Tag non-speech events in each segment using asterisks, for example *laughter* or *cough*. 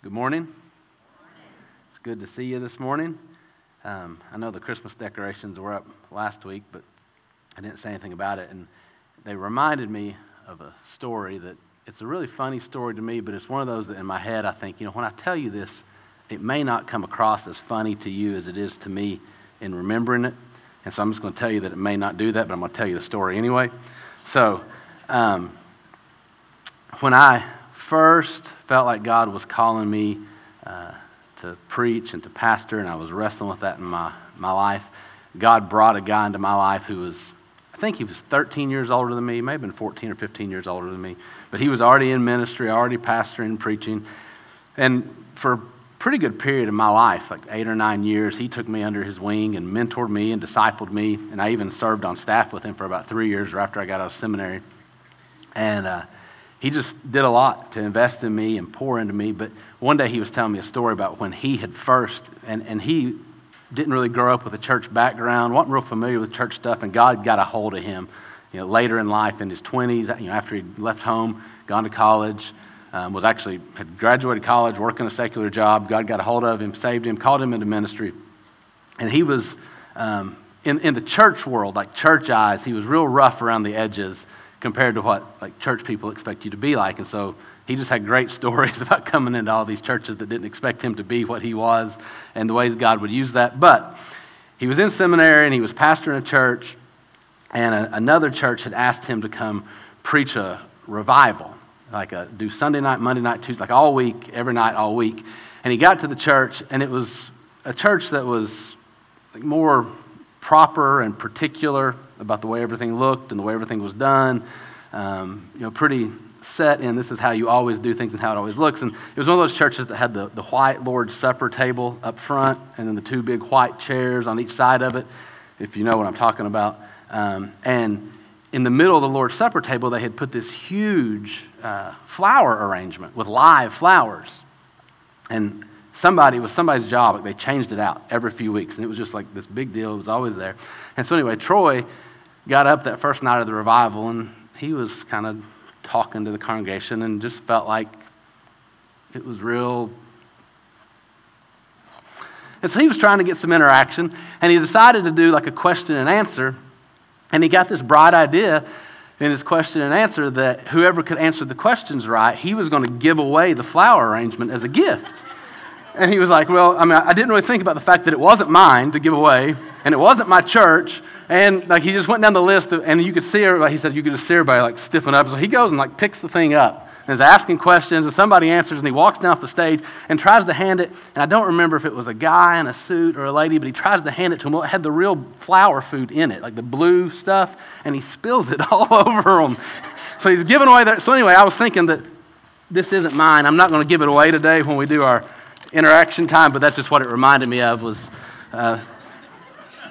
Good morning. It's good to see you this morning. Um, I know the Christmas decorations were up last week, but I didn't say anything about it. And they reminded me of a story that it's a really funny story to me, but it's one of those that in my head I think, you know, when I tell you this, it may not come across as funny to you as it is to me in remembering it. And so I'm just going to tell you that it may not do that, but I'm going to tell you the story anyway. So, um, when I first felt like God was calling me uh, to preach and to pastor, and I was wrestling with that in my, my life, God brought a guy into my life who was, I think he was 13 years older than me, maybe 14 or 15 years older than me, but he was already in ministry, already pastoring and preaching. And for a pretty good period of my life, like eight or nine years, he took me under his wing and mentored me and discipled me. And I even served on staff with him for about three years after I got out of seminary. And uh, he just did a lot to invest in me and pour into me. But one day he was telling me a story about when he had first, and, and he didn't really grow up with a church background, wasn't real familiar with church stuff, and God got a hold of him, you know, later in life in his 20s, you know, after he'd left home, gone to college, um, was actually had graduated college, working a secular job. God got a hold of him, saved him, called him into ministry, and he was um, in in the church world, like church eyes, he was real rough around the edges compared to what like church people expect you to be like. And so he just had great *laughs* stories about coming into all these churches that didn't expect him to be what he was and the ways God would use that. But he was in seminary and he was pastoring a church, and a, another church had asked him to come preach a revival, like a, do Sunday night, Monday night, Tuesday, like all week, every night, all week. And he got to the church, and it was a church that was like more proper and particular about the way everything looked and the way everything was done. Um, you know, pretty set in this is how you always do things and how it always looks. And it was one of those churches that had the, the white Lord's Supper table up front and then the two big white chairs on each side of it, if you know what I'm talking about. Um, and in the middle of the Lord's Supper table, they had put this huge uh, flower arrangement with live flowers. And somebody, it was somebody's job, they changed it out every few weeks. And it was just like this big deal. It was always there. And so, anyway, Troy got up that first night of the revival and he was kind of talking to the congregation and just felt like it was real. And so he was trying to get some interaction and he decided to do like a question and answer. And he got this bright idea in his question and answer that whoever could answer the questions right, he was going to give away the flower arrangement as a gift. And he was like, Well, I mean, I didn't really think about the fact that it wasn't mine to give away, and it wasn't my church. And like he just went down the list, of, and you could see everybody. He said you could just see everybody like stiffen up. So he goes and like picks the thing up and is asking questions, and somebody answers, and he walks down off the stage and tries to hand it. And I don't remember if it was a guy in a suit or a lady, but he tries to hand it to him. Well, it had the real flower food in it, like the blue stuff, and he spills it *laughs* all over him. So he's giving away that. So anyway, I was thinking that this isn't mine. I'm not going to give it away today when we do our interaction time, but that's just what it reminded me of was uh,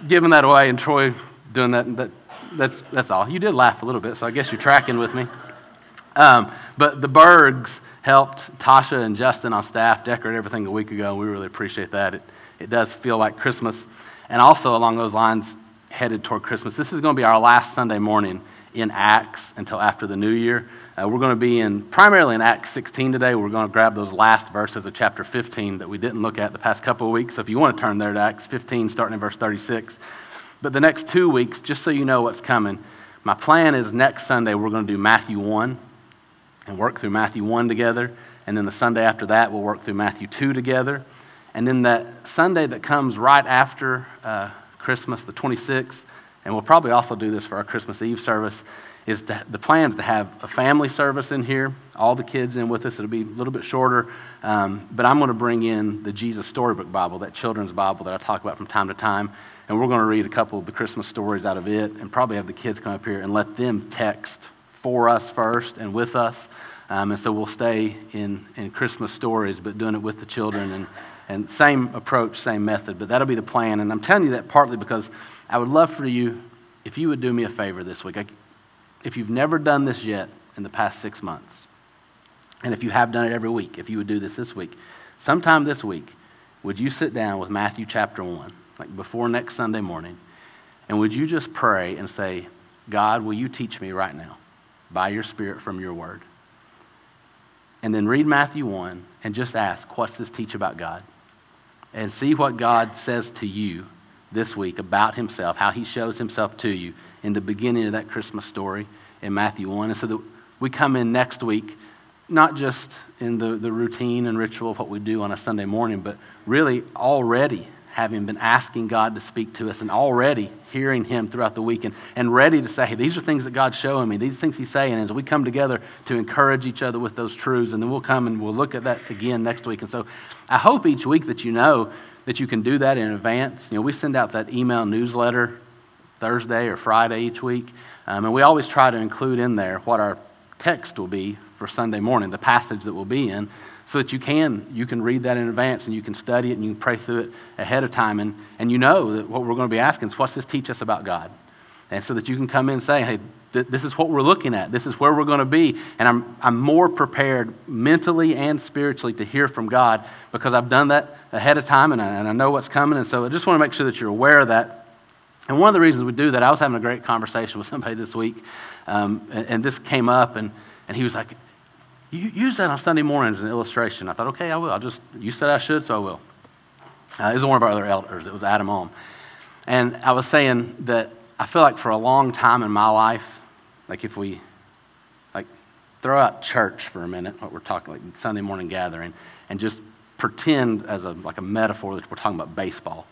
giving that away and Troy doing that. that that's, that's all. You did laugh a little bit, so I guess you're tracking with me. Um, but the Bergs helped Tasha and Justin on staff decorate everything a week ago. We really appreciate that. It, it does feel like Christmas. And also, along those lines, headed toward Christmas, this is going to be our last Sunday morning in Acts until after the new year. Uh, we're going to be in primarily in Acts 16 today. We're going to grab those last verses of chapter 15 that we didn't look at the past couple of weeks. So if you want to turn there to Acts 15, starting in verse 36. But the next two weeks, just so you know what's coming, my plan is next Sunday we're going to do Matthew 1 and work through Matthew 1 together. And then the Sunday after that, we'll work through Matthew 2 together. And then that Sunday that comes right after uh, Christmas, the 26th, and we'll probably also do this for our Christmas Eve service is to, the plan is to have a family service in here, all the kids in with us. It'll be a little bit shorter, um, but I'm going to bring in the Jesus Storybook Bible, that children's Bible that I talk about from time to time, and we're going to read a couple of the Christmas stories out of it, and probably have the kids come up here and let them text for us first and with us. Um, and so we'll stay in, in Christmas stories, but doing it with the children and, and same approach, same method. But that'll be the plan. And I'm telling you that partly because I would love for you, if you would do me a favor this week. I, if you've never done this yet in the past six months, and if you have done it every week, if you would do this this week, sometime this week, would you sit down with Matthew chapter 1, like before next Sunday morning, and would you just pray and say, God, will you teach me right now by your Spirit from your word? and then read Matthew 1 and just ask, what's this teach about God? And see what God says to you this week about himself, how he shows himself to you in the beginning of that Christmas story in Matthew 1. And so that we come in next week, not just in the, the routine and ritual of what we do on a Sunday morning, but really already having been asking God to speak to us and already hearing Him throughout the week and, and ready to say, hey, these are things that God's showing me. These things He's saying. And as we come together to encourage each other with those truths, and then we'll come and we'll look at that again next week. And so I hope each week that you know that you can do that in advance. You know, we send out that email newsletter Thursday or Friday each week, um, and we always try to include in there what our text will be for Sunday morning, the passage that we'll be in so that you can you can read that in advance and you can study it and you can pray through it ahead of time and, and you know that what we're going to be asking is what's this teach us about god and so that you can come in and say hey th- this is what we're looking at this is where we're going to be and I'm, I'm more prepared mentally and spiritually to hear from god because i've done that ahead of time and I, and I know what's coming and so i just want to make sure that you're aware of that and one of the reasons we do that i was having a great conversation with somebody this week um, and, and this came up and, and he was like you use that on Sunday mornings as an illustration. I thought, okay, I will. I'll just, you said I should, so I will. Uh, this is one of our other elders. It was Adam Ohm. And I was saying that I feel like for a long time in my life, like if we, like, throw out church for a minute, what we're talking, like Sunday morning gathering, and just pretend as a, like a metaphor that we're talking about baseball.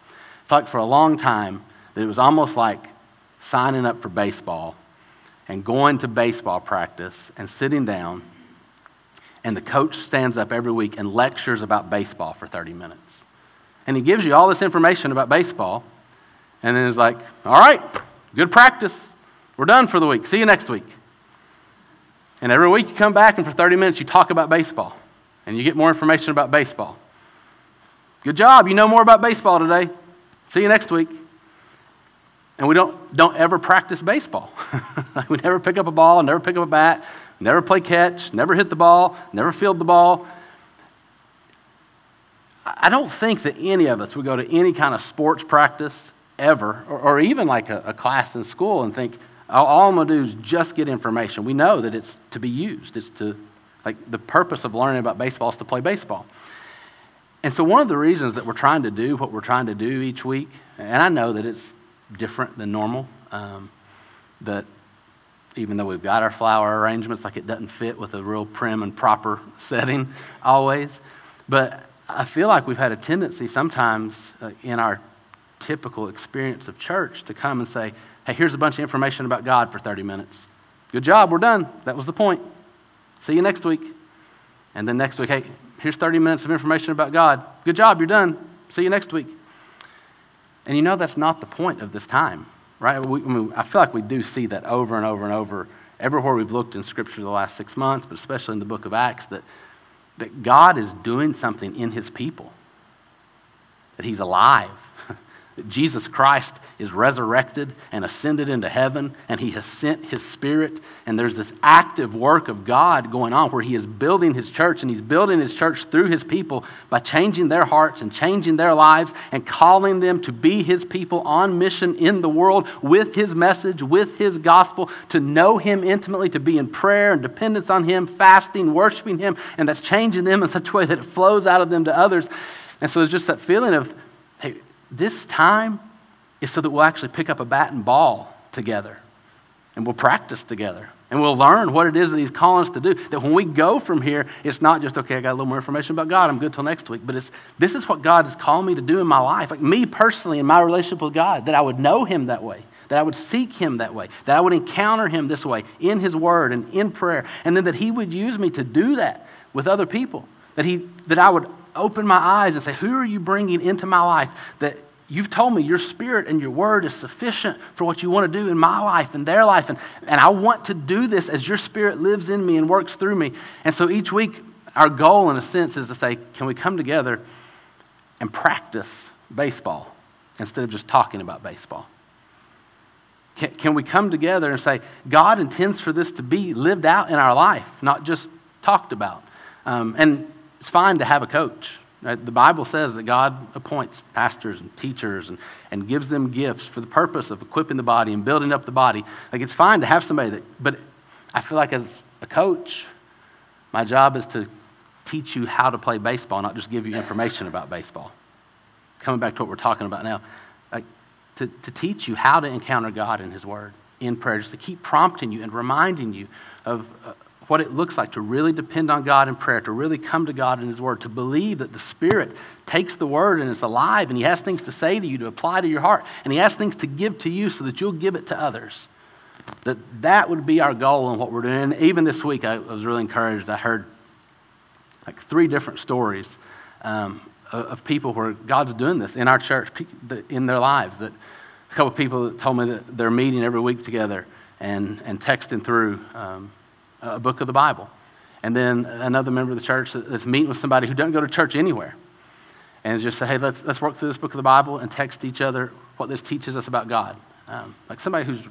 I felt like for a long time that it was almost like signing up for baseball and going to baseball practice and sitting down and the coach stands up every week and lectures about baseball for 30 minutes. And he gives you all this information about baseball, and then he's like, All right, good practice. We're done for the week. See you next week. And every week you come back, and for 30 minutes you talk about baseball, and you get more information about baseball. Good job. You know more about baseball today. See you next week. And we don't, don't ever practice baseball. *laughs* we never pick up a ball, never pick up a bat, never play catch, never hit the ball, never field the ball. I don't think that any of us would go to any kind of sports practice ever, or, or even like a, a, class in school and think, all, I'm going to do is just get information. We know that it's to be used. It's to, like, the purpose of learning about baseball is to play baseball. And so, one of the reasons that we're trying to do what we're trying to do each week, and I know that it's different than normal, um, that even though we've got our flower arrangements, like it doesn't fit with a real prim and proper *laughs* setting always. But I feel like we've had a tendency sometimes uh, in our typical experience of church to come and say, hey, here's a bunch of information about God for 30 minutes. Good job, we're done. That was the point. See you next week. And then next week, hey, here's 30 minutes of information about God. Good job, you're done. See you next week. And you know that's not the point of this time right? We, I, mean, I feel like we do see that over and over and over everywhere we've looked in Scripture the last six months, but especially in the book of Acts, that, that God is doing something in His people, that He's alive, that Jesus Christ is resurrected and ascended into heaven, and he has sent his spirit. And there's this active work of God going on where he is building his church, and he's building his church through his people by changing their hearts and changing their lives and calling them to be his people on mission in the world with his message, with his gospel, to know him intimately, to be in prayer and dependence on him, fasting, worshiping him, and that's changing them in such a way that it flows out of them to others. And so there's just that feeling of, this time is so that we'll actually pick up a bat and ball together and we'll practice together and we'll learn what it is that he's calling us to do. That when we go from here it's not just okay i got a little more information about god i'm good till next week but it's this is what god is calling me to do in my life. Like me personally in my relationship with god that i would know him that way that i would seek him that way that i would encounter him this way in his word and in prayer. And then that he would use me to do that with other people that he that i would open my eyes and say, Who are you bringing into my life that you've told me your spirit and your word is sufficient for what you want to do in my life and their life? And, and I want to do this as your spirit lives in me and works through me. And so each week, our goal, in a sense, is to say, Can we come together and practice baseball instead of just talking about baseball? Can, can we come together and say, God intends for this to be lived out in our life, not just talked about? Um, and it's fine to have a coach. Uh, the Bible says that God appoints pastors and teachers and, and gives them gifts for the purpose of equipping the body and building up the body. Like it's fine to have somebody that, but I feel like as a coach, my job is to teach you how to play baseball, not just give you information about baseball. Coming back to what we're talking about now, like to, to teach you how to encounter God in His Word in prayer, just to keep prompting you and reminding you of uh, what it looks like to really depend on God in prayer, to really come to God in His Word, to believe that the Spirit takes the Word and it's alive and He has things to say to you, to apply to your heart, and He has things to give to you so that you'll give it to others. That that would be our goal in what we're doing. Even this week, I was really encouraged. I heard like three different stories um, of people where God's doing this in our church, in their lives. That a couple of people told me that they're meeting every week together and, and texting through um, a book of the Bible. And then another member of the church that's meeting with somebody who doesn't go to church anywhere. And just say, hey, let's, let's work through this book of the Bible and text each other what this teaches us about God. Um, like somebody who's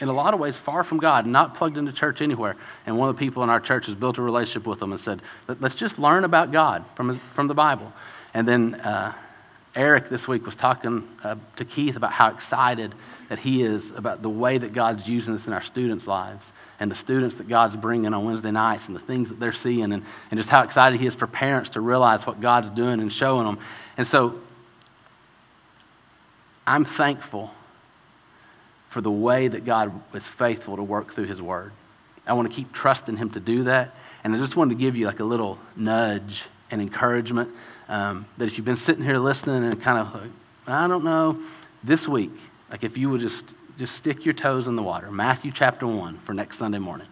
in a lot of ways far from God, not plugged into church anywhere. And one of the people in our church has built a relationship with them and said, let's just learn about God from, from the Bible. And then uh, Eric this week was talking uh, to Keith about how excited that he is about the way that God's using this in our students' lives and the students that God's bringing on Wednesday nights and the things that they're seeing and, and just how excited he is for parents to realize what God's doing and showing them. And so I'm thankful for the way that God is faithful to work through His Word. I want to keep trusting Him to do that. And I just wanted to give you like a little nudge and encouragement um, that if you've been sitting here listening and kind of like, I don't know, this week, like if you would just just stick your toes in the water. Matthew chapter 1 for next Sunday morning.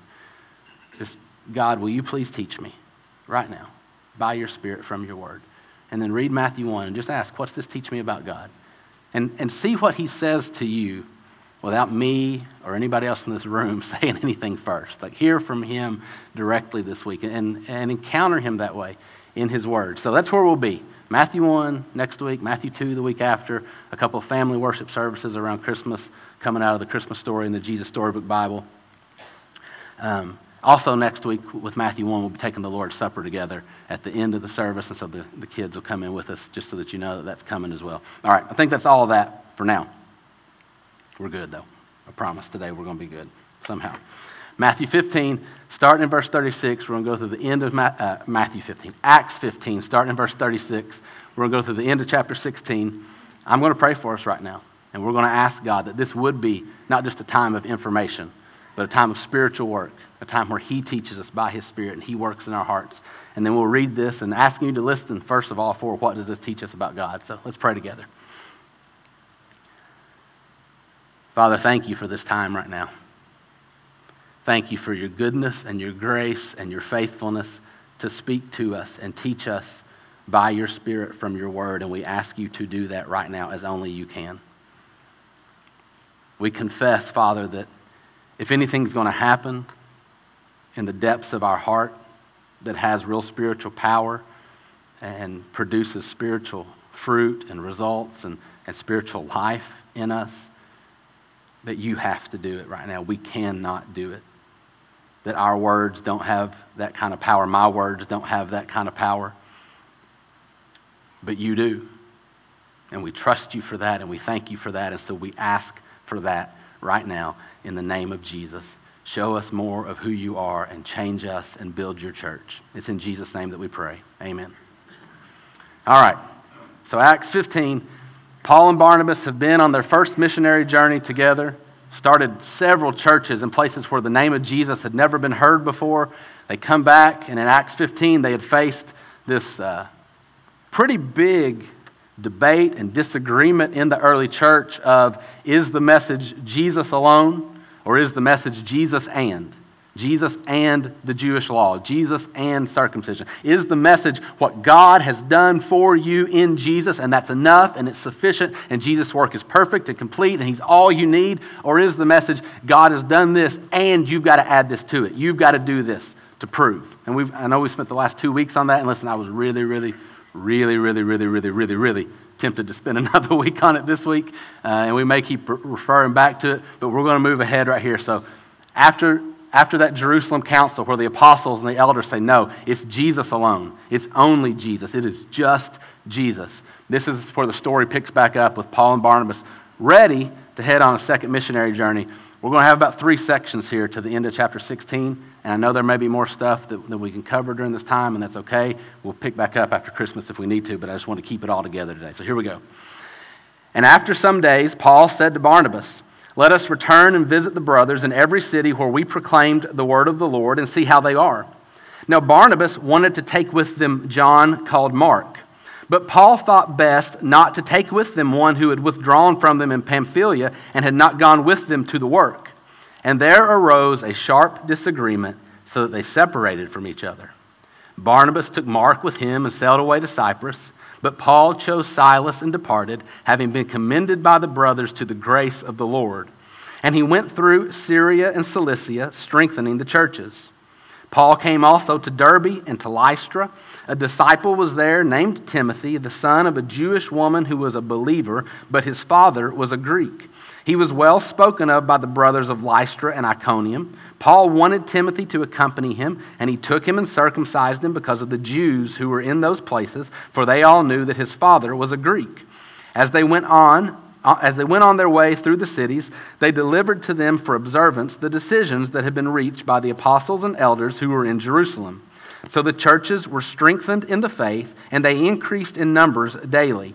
Just, God, will you please teach me right now by your Spirit from your word? And then read Matthew 1 and just ask, what's this teach me about God? And, and see what he says to you without me or anybody else in this room *laughs* saying anything first. Like, hear from him directly this week and, and encounter him that way in his word. So that's where we'll be. Matthew 1 next week, Matthew 2 the week after, a couple family worship services around Christmas coming out of the Christmas story and the Jesus Storybook Bible. Um, also, next week with Matthew 1, we'll be taking the Lord's Supper together at the end of the service, and so the, the kids will come in with us just so that you know that that's coming as well. All right, I think that's all that for now. We're good, though. I promise today we're going to be good somehow. Matthew 15, starting in verse 36, we're going to go through the end of Ma- uh, Matthew 15. Acts 15, starting in verse 36, we're going to go through the end of chapter 16. I'm going to pray for us right now, and we're going to ask God that this would be not just a time of information, but a time of spiritual work, a time where He teaches us by His Spirit and He works in our hearts. And then we'll read this and asking you to listen, first of all, for what does this teach us about God. So let's pray together. Father, thank you for this time right now. Thank you for your goodness and your grace and your faithfulness to speak to us and teach us by your Spirit from your word. And we ask you to do that right now as only you can. We confess, Father, that if anything's going to happen in the depths of our heart that has real spiritual power and produces spiritual fruit and results and, and spiritual life in us, that you have to do it right now. We cannot do it. That our words don't have that kind of power. My words don't have that kind of power. But you do. And we trust you for that and we thank you for that. And so we ask for that right now in the name of Jesus. Show us more of who you are and change us and build your church. It's in Jesus' name that we pray. Amen. All right. So, Acts 15. Paul and Barnabas have been on their first missionary journey together, started several churches in places where the name of Jesus had never been heard before. They come back, and in Acts 15, they had faced this uh, pretty big debate and disagreement in the early church of is the message Jesus alone or is the message Jesus and? Jesus and the Jewish law, Jesus and circumcision. Is the message what God has done for you in Jesus, and that's enough and it's sufficient, and Jesus' work is perfect and complete, and He's all you need? Or is the message God has done this, and you've got to add this to it? You've got to do this to prove. And we've, I know we spent the last two weeks on that, and listen, I was really, really, really, really, really, really, really, really tempted to spend *laughs* another week on it this week, uh, and we may keep referring back to it, but we're going to move ahead right here. So after after that Jerusalem council where the apostles and the elders say, no, it's Jesus alone. It's only Jesus. It is just Jesus. This is where the story picks back up with Paul and Barnabas ready to head on a second missionary journey. We're going to have about three sections here to the end of chapter 16 and And I know there may be more stuff that, that we can cover during this time, and that's okay. We'll pick back up after Christmas if we need to, but I just want to keep it all together today. So here we go. And after some days, Paul said to Barnabas, Let us return and visit the brothers in every city where we proclaimed the word of the Lord and see how they are. Now, Barnabas wanted to take with them John called Mark. But Paul thought best not to take with them one who had withdrawn from them in Pamphylia and had not gone with them to the work. And there arose a sharp disagreement, so that they separated from each other. Barnabas took Mark with him and sailed away to Cyprus, but Paul chose Silas and departed, having been commended by the brothers to the grace of the Lord. And he went through Syria and Cilicia, strengthening the churches. Paul came also to Derbe and to Lystra. A disciple was there named Timothy, the son of a Jewish woman who was a believer, but his father was a Greek. He was well spoken of by the brothers of Lystra and Iconium. Paul wanted Timothy to accompany him, and he took him and circumcised him because of the Jews who were in those places, for they all knew that his father was a Greek. As they went on, uh, as they went on their way through the cities, they delivered to them for observance the decisions that had been reached by the apostles and elders who were in Jerusalem. So the churches were strengthened in the faith, and they increased in numbers daily.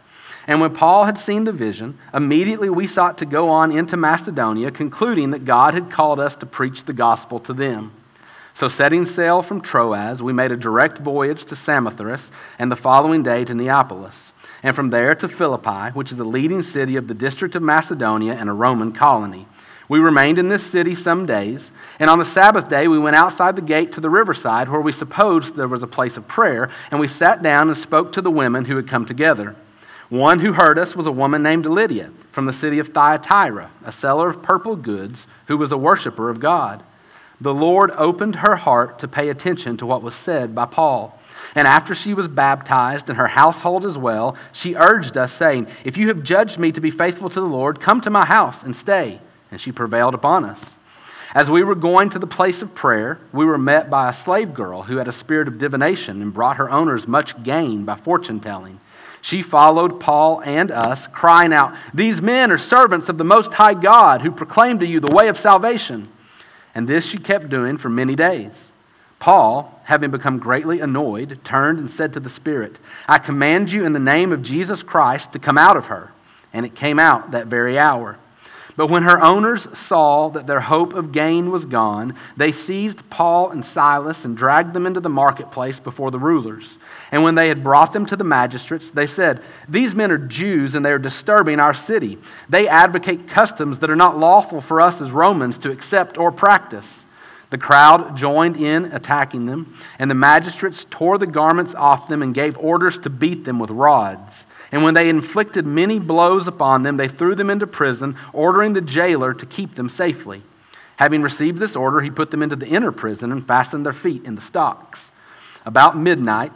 And when Paul had seen the vision, immediately we sought to go on into Macedonia, concluding that God had called us to preach the gospel to them. So, setting sail from Troas, we made a direct voyage to Samothrace, and the following day to Neapolis, and from there to Philippi, which is a leading city of the district of Macedonia and a Roman colony. We remained in this city some days, and on the Sabbath day we went outside the gate to the riverside, where we supposed there was a place of prayer, and we sat down and spoke to the women who had come together. One who heard us was a woman named Lydia from the city of Thyatira, a seller of purple goods, who was a worshiper of God. The Lord opened her heart to pay attention to what was said by Paul. And after she was baptized, and her household as well, she urged us, saying, If you have judged me to be faithful to the Lord, come to my house and stay. And she prevailed upon us. As we were going to the place of prayer, we were met by a slave girl who had a spirit of divination and brought her owners much gain by fortune telling. She followed Paul and us, crying out, These men are servants of the Most High God who proclaim to you the way of salvation. And this she kept doing for many days. Paul, having become greatly annoyed, turned and said to the Spirit, I command you in the name of Jesus Christ to come out of her. And it came out that very hour. But when her owners saw that their hope of gain was gone, they seized Paul and Silas and dragged them into the marketplace before the rulers. And when they had brought them to the magistrates, they said, These men are Jews and they are disturbing our city. They advocate customs that are not lawful for us as Romans to accept or practice. The crowd joined in attacking them, and the magistrates tore the garments off them and gave orders to beat them with rods. And when they inflicted many blows upon them, they threw them into prison, ordering the jailer to keep them safely. Having received this order, he put them into the inner prison and fastened their feet in the stocks. About midnight,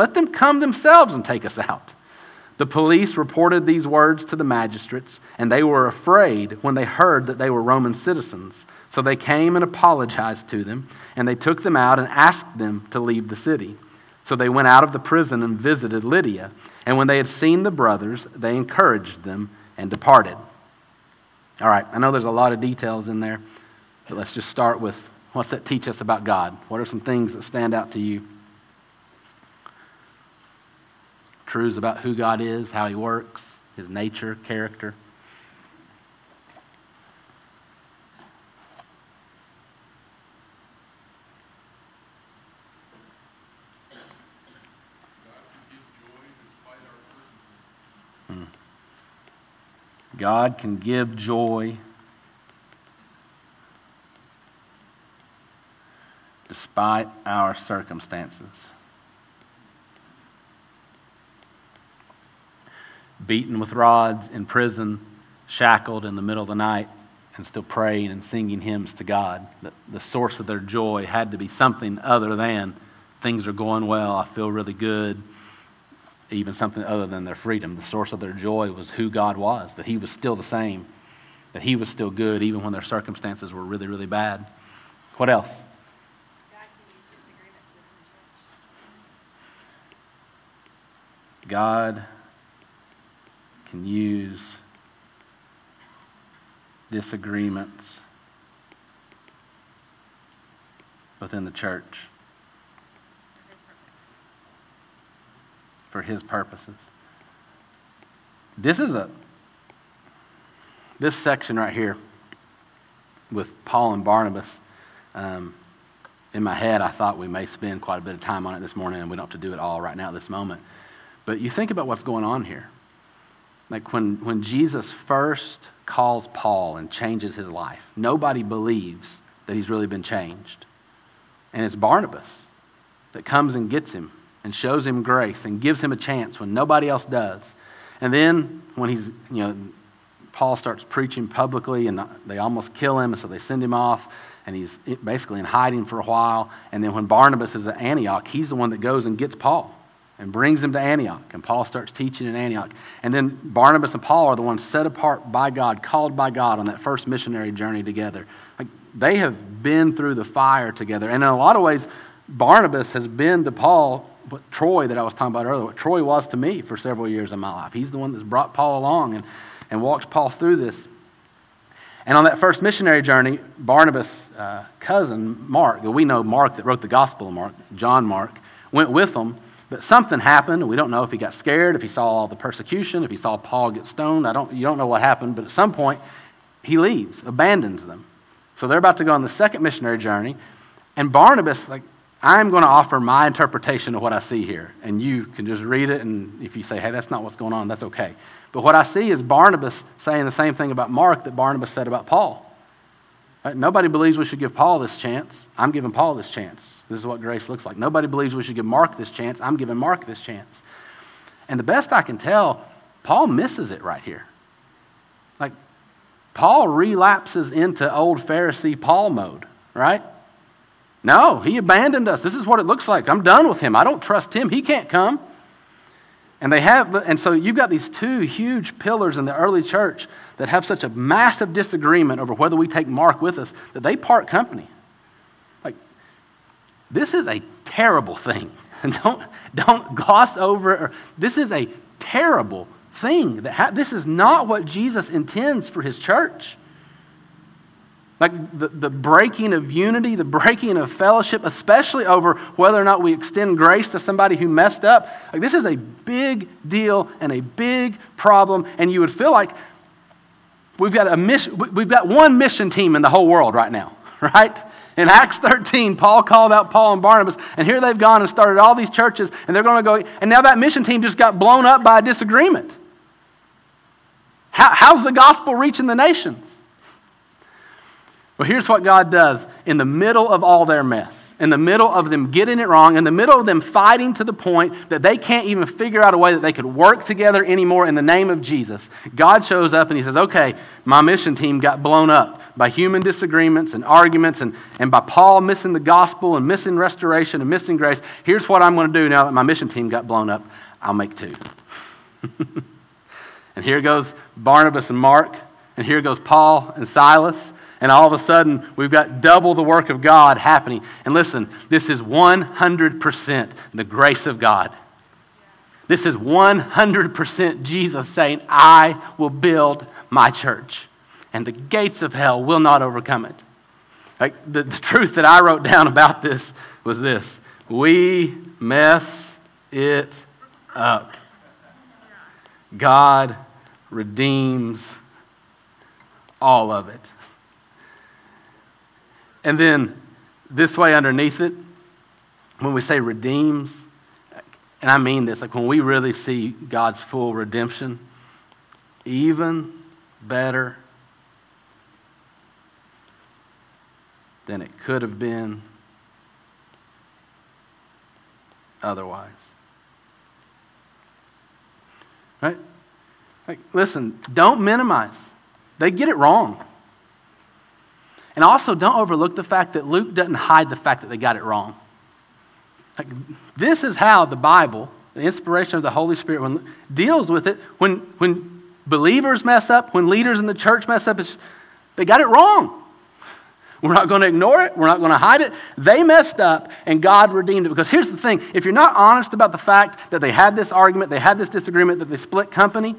Let them come themselves and take us out. The police reported these words to the magistrates, and they were afraid when they heard that they were Roman citizens. So they came and apologized to them, and they took them out and asked them to leave the city. So they went out of the prison and visited Lydia. And when they had seen the brothers, they encouraged them and departed. All right, I know there's a lot of details in there, but let's just start with what's that teach us about God? What are some things that stand out to you? Truths about who God is, how He works, His nature, character. Hmm. God can give joy despite our circumstances. Beaten with rods, in prison, shackled in the middle of the night, and still praying and singing hymns to God. The, the source of their joy had to be something other than things are going well, I feel really good, even something other than their freedom. The source of their joy was who God was, that He was still the same, that He was still good, even when their circumstances were really, really bad. What else? God can use disagreements within the church for his purposes. This is a this section right here with Paul and Barnabas. Um, in my head, I thought we may spend quite a bit of time on it this morning, and we don't have to do it all right now at this moment. But you think about what's going on here. Like when, when Jesus first calls Paul and changes his life, nobody believes that he's really been changed. And it's Barnabas that comes and gets him and shows him grace and gives him a chance when nobody else does. And then when he's, you know, Paul starts preaching publicly and they almost kill him, so they send him off, and he's basically in hiding for a while. And then when Barnabas is at Antioch, he's the one that goes and gets Paul and brings them to Antioch. And Paul starts teaching in Antioch. And then Barnabas and Paul are the ones set apart by God, called by God on that first missionary journey together. Like they have been through the fire together. And in a lot of ways, Barnabas has been to Paul what Troy that I was talking about earlier, what Troy was to me for several years in my life. He's the one that's brought Paul along and, and walked Paul through this. And on that first missionary journey, Barnabas' uh, cousin, Mark, we know Mark that wrote the Gospel of Mark, John Mark, went with them but something happened. We don't know if he got scared, if he saw all the persecution, if he saw Paul get stoned. I don't, you don't know what happened, but at some point, he leaves, abandons them. So they're about to go on the second missionary journey. And Barnabas, like, I'm going to offer my interpretation of what I see here. And you can just read it, and if you say, hey, that's not what's going on, that's okay. But what I see is Barnabas saying the same thing about Mark that Barnabas said about Paul. Right? Nobody believes we should give Paul this chance. I'm giving Paul this chance. This is what grace looks like. Nobody believes we should give Mark this chance. I'm giving Mark this chance. And the best I can tell, Paul misses it right here. Like, Paul relapses into old Pharisee Paul mode, right? No, he abandoned us. This is what it looks like. I'm done with him. I don't trust him. He can't come. And they have, and so you've got these two huge pillars in the early church that have such a massive disagreement over whether we take Mark with us that they part company. This is a terrible thing. *laughs* don't, don't gloss over. This is a terrible thing. That ha- this is not what Jesus intends for his church. Like the, the breaking of unity, the breaking of fellowship, especially over whether or not we extend grace to somebody who messed up. Like this is a big deal and a big problem. And you would feel like we've got a mission, we've got one mission team in the whole world right now, *laughs* right? In Acts 13, Paul called out Paul and Barnabas, and here they've gone and started all these churches, and they're going to go, and now that mission team just got blown up by a disagreement. How, how's the gospel reaching the nations? Well, here's what God does in the middle of all their mess, in the middle of them getting it wrong, in the middle of them fighting to the point that they can't even figure out a way that they could work together anymore in the name of Jesus, God shows up and He says, Okay, my mission team got blown up by human disagreements and arguments and, and by Paul missing the gospel and missing restoration and missing grace. Here's what I'm going to do now that my mission team got blown up I'll make two. *laughs* and here goes Barnabas and Mark, and here goes Paul and Silas and all of a sudden, we've got double the work of God happening. And listen, this is 100% the grace of God. This is 100% Jesus saying, I will build my church, and the gates of hell will not overcome it. Like the, the truth that I wrote down about this was this we mess it up. God redeems all of it. And then this way underneath it, when we say redeems, and I mean this, like when we really see God's full redemption, even better than it could have been otherwise. Right? Like, listen, don't minimize. They get it wrong. And also, don't overlook the fact that Luke doesn't hide the fact that they got it wrong. Like, this is how the Bible, the inspiration of the Holy Spirit, when, deals with it. When, when believers mess up, when leaders in the church mess up, they got it wrong. We're not going to ignore it. We're not going to hide it. They messed up, and God redeemed it. Because here's the thing if you're not honest about the fact that they had this argument, they had this disagreement, that they split company,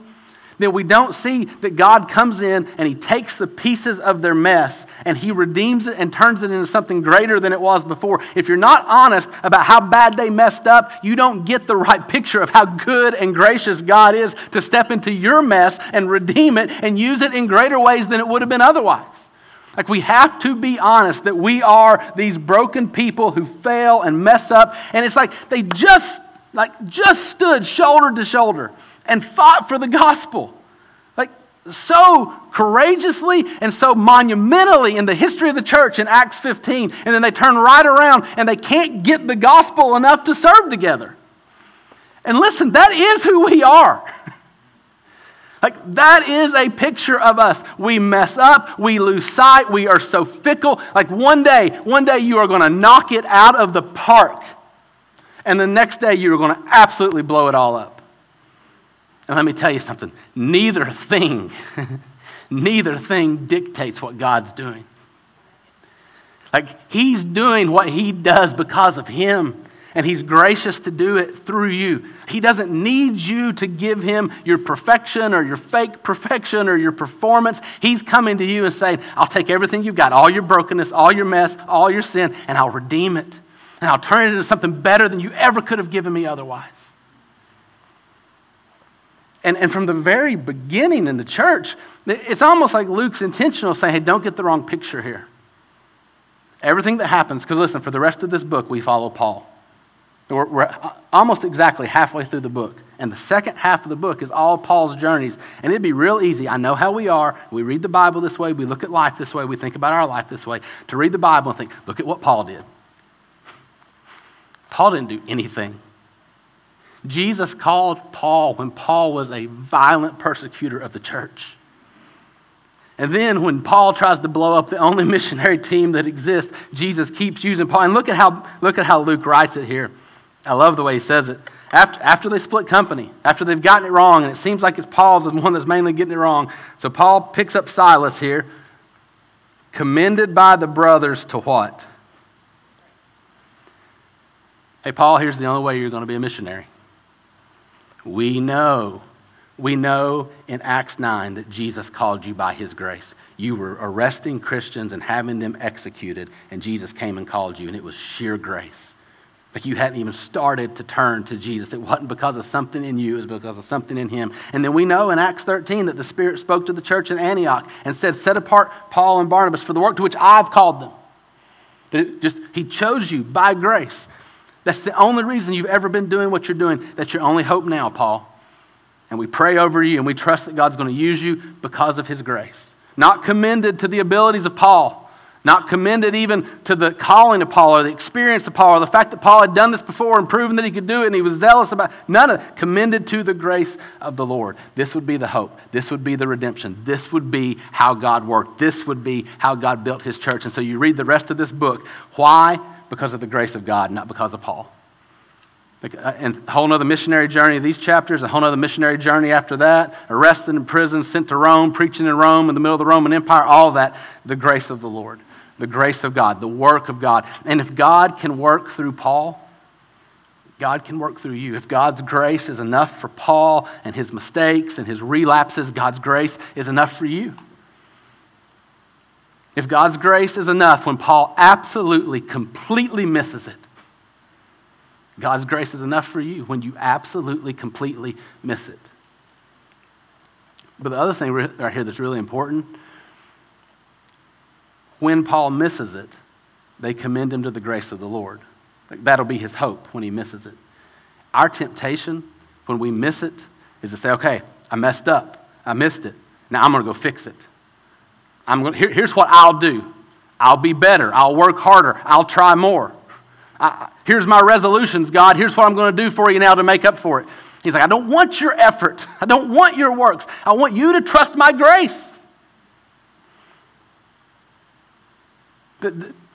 then we don't see that God comes in and He takes the pieces of their mess and He redeems it and turns it into something greater than it was before. If you're not honest about how bad they messed up, you don't get the right picture of how good and gracious God is to step into your mess and redeem it and use it in greater ways than it would have been otherwise. Like, we have to be honest that we are these broken people who fail and mess up. And it's like they just, like, just stood shoulder to shoulder and fought for the gospel. Like, so courageously and so monumentally in the history of the church in Acts 15. And then they turn right around and they can't get the gospel enough to serve together. And listen, that is who we are. *laughs* Like, that is a picture of us. We mess up, we lose sight, we are so fickle. Like, one day, one day you are going to knock it out of the park, and the next day you are going to absolutely blow it all up. And let me tell you something neither thing, *laughs* neither thing dictates what God's doing. Like, He's doing what He does because of Him, and He's gracious to do it through you. He doesn't need you to give Him your perfection or your fake perfection or your performance. He's coming to you and saying, I'll take everything you've got, all your brokenness, all your mess, all your sin, and I'll redeem it. And I'll turn it into something better than you ever could have given me otherwise. And, and from the very beginning in the church, it's almost like Luke's intentional saying, hey, don't get the wrong picture here. Everything that happens, because listen, for the rest of this book, we follow Paul. We're, we're, almost exactly halfway through the book. And the second half of the book is all Paul's journeys. And it'd be real easy. I know how we are. We read the Bible this way. We look at life this way. We think about our life this way. To read the Bible and think, look at what Paul did. Paul didn't do anything. Jesus called Paul when Paul was a violent persecutor of the church. And then when Paul tries to blow up the only *laughs* missionary team that exists, Jesus keeps using Paul. And look at how, look at how Luke writes it here. I love the way he says it. After, after they split company, after they've gotten it wrong, and it seems like it's Paul the one that's mainly getting it wrong. So Paul picks up Silas here, commended by the brothers to what? Hey, Paul, here's the only way you're going to be a missionary. We know, we know in Acts 9 that Jesus called you by his grace. You were arresting Christians and having them executed, and Jesus came and called you, and it was sheer grace. Like you hadn't even started to turn to Jesus. It wasn't because of something in you, it was because of something in him. And then we know in Acts 13 that the Spirit spoke to the church in Antioch and said, Set apart Paul and Barnabas for the work to which I've called them. That just he chose you by grace. That's the only reason you've ever been doing what you're doing. That's your only hope now, Paul. And we pray over you and we trust that God's going to use you because of his grace. Not commended to the abilities of Paul, Not commended even to the calling of Paul or the experience of Paul or the fact that Paul had done this before and proven that he could do it and he was zealous about it. None of it. Commended to the grace of the Lord. This would be the hope. This would be the redemption. This would be how God worked. This would be how God built his church. And so you read the rest of this book. Why? Because of the grace of God, not because of Paul. Uh, and a whole other missionary journey, these chapters, a whole other missionary journey after that, arrested in prison, sent to Rome, preaching in Rome in the middle of the Roman Empire, all that, the grace of the Lord the grace of God, the work of God. And if God can work through Paul, God can work through you. If God's grace is enough for Paul and his mistakes and his relapses, God's grace is enough for you. If God's grace is enough when Paul absolutely, completely misses it, God's grace is enough for you when you absolutely, completely miss it. But the other thing right here that's really important when Paul misses it, they commend him to the grace of the Lord. That'll be his hope when he misses it. Our temptation when we miss it is to say, okay, I messed up. I missed it. Now I'm going to go fix it. I'm going, here, here's what I'll do I'll be better. I'll work harder. I'll try more. I, here's my resolutions, God. Here's what I'm going to do for you now to make up for it. He's like, I don't want your effort. I don't want your works. I want you to trust my grace.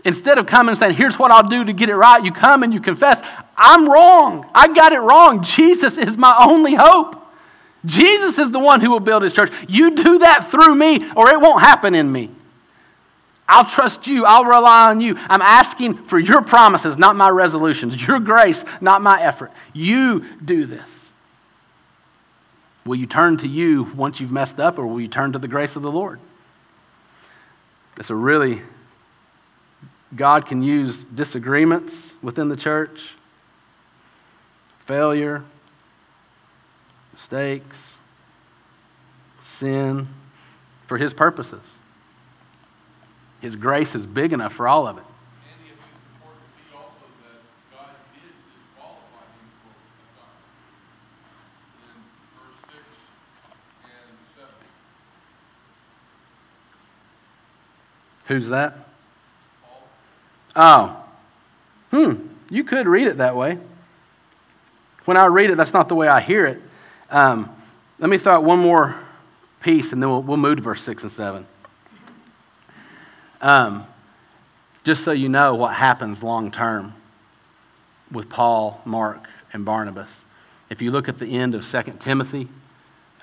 Instead of coming and saying, here's what I'll do to get it right, you come and you confess, I'm wrong. I got it wrong. Jesus is my only hope. Jesus is the one who will build his church. You do that through me, or it won't happen in me. I'll trust you. I'll rely on you. I'm asking for your promises, not my resolutions, your grace, not my effort. You do this. Will you turn to you once you've messed up, or will you turn to the grace of the Lord? It's a really God can use disagreements within the church, failure, mistakes, sin for His purposes. His grace is big enough for all of it. Who's that? Oh, hmm, you could read it that way. When I read it, that's not the way I hear it. Um, let me throw out one more piece and then we'll, we'll move to verse 6 and 7. Um, just so you know what happens long term with Paul, Mark, and Barnabas. If you look at the end of 2 Timothy,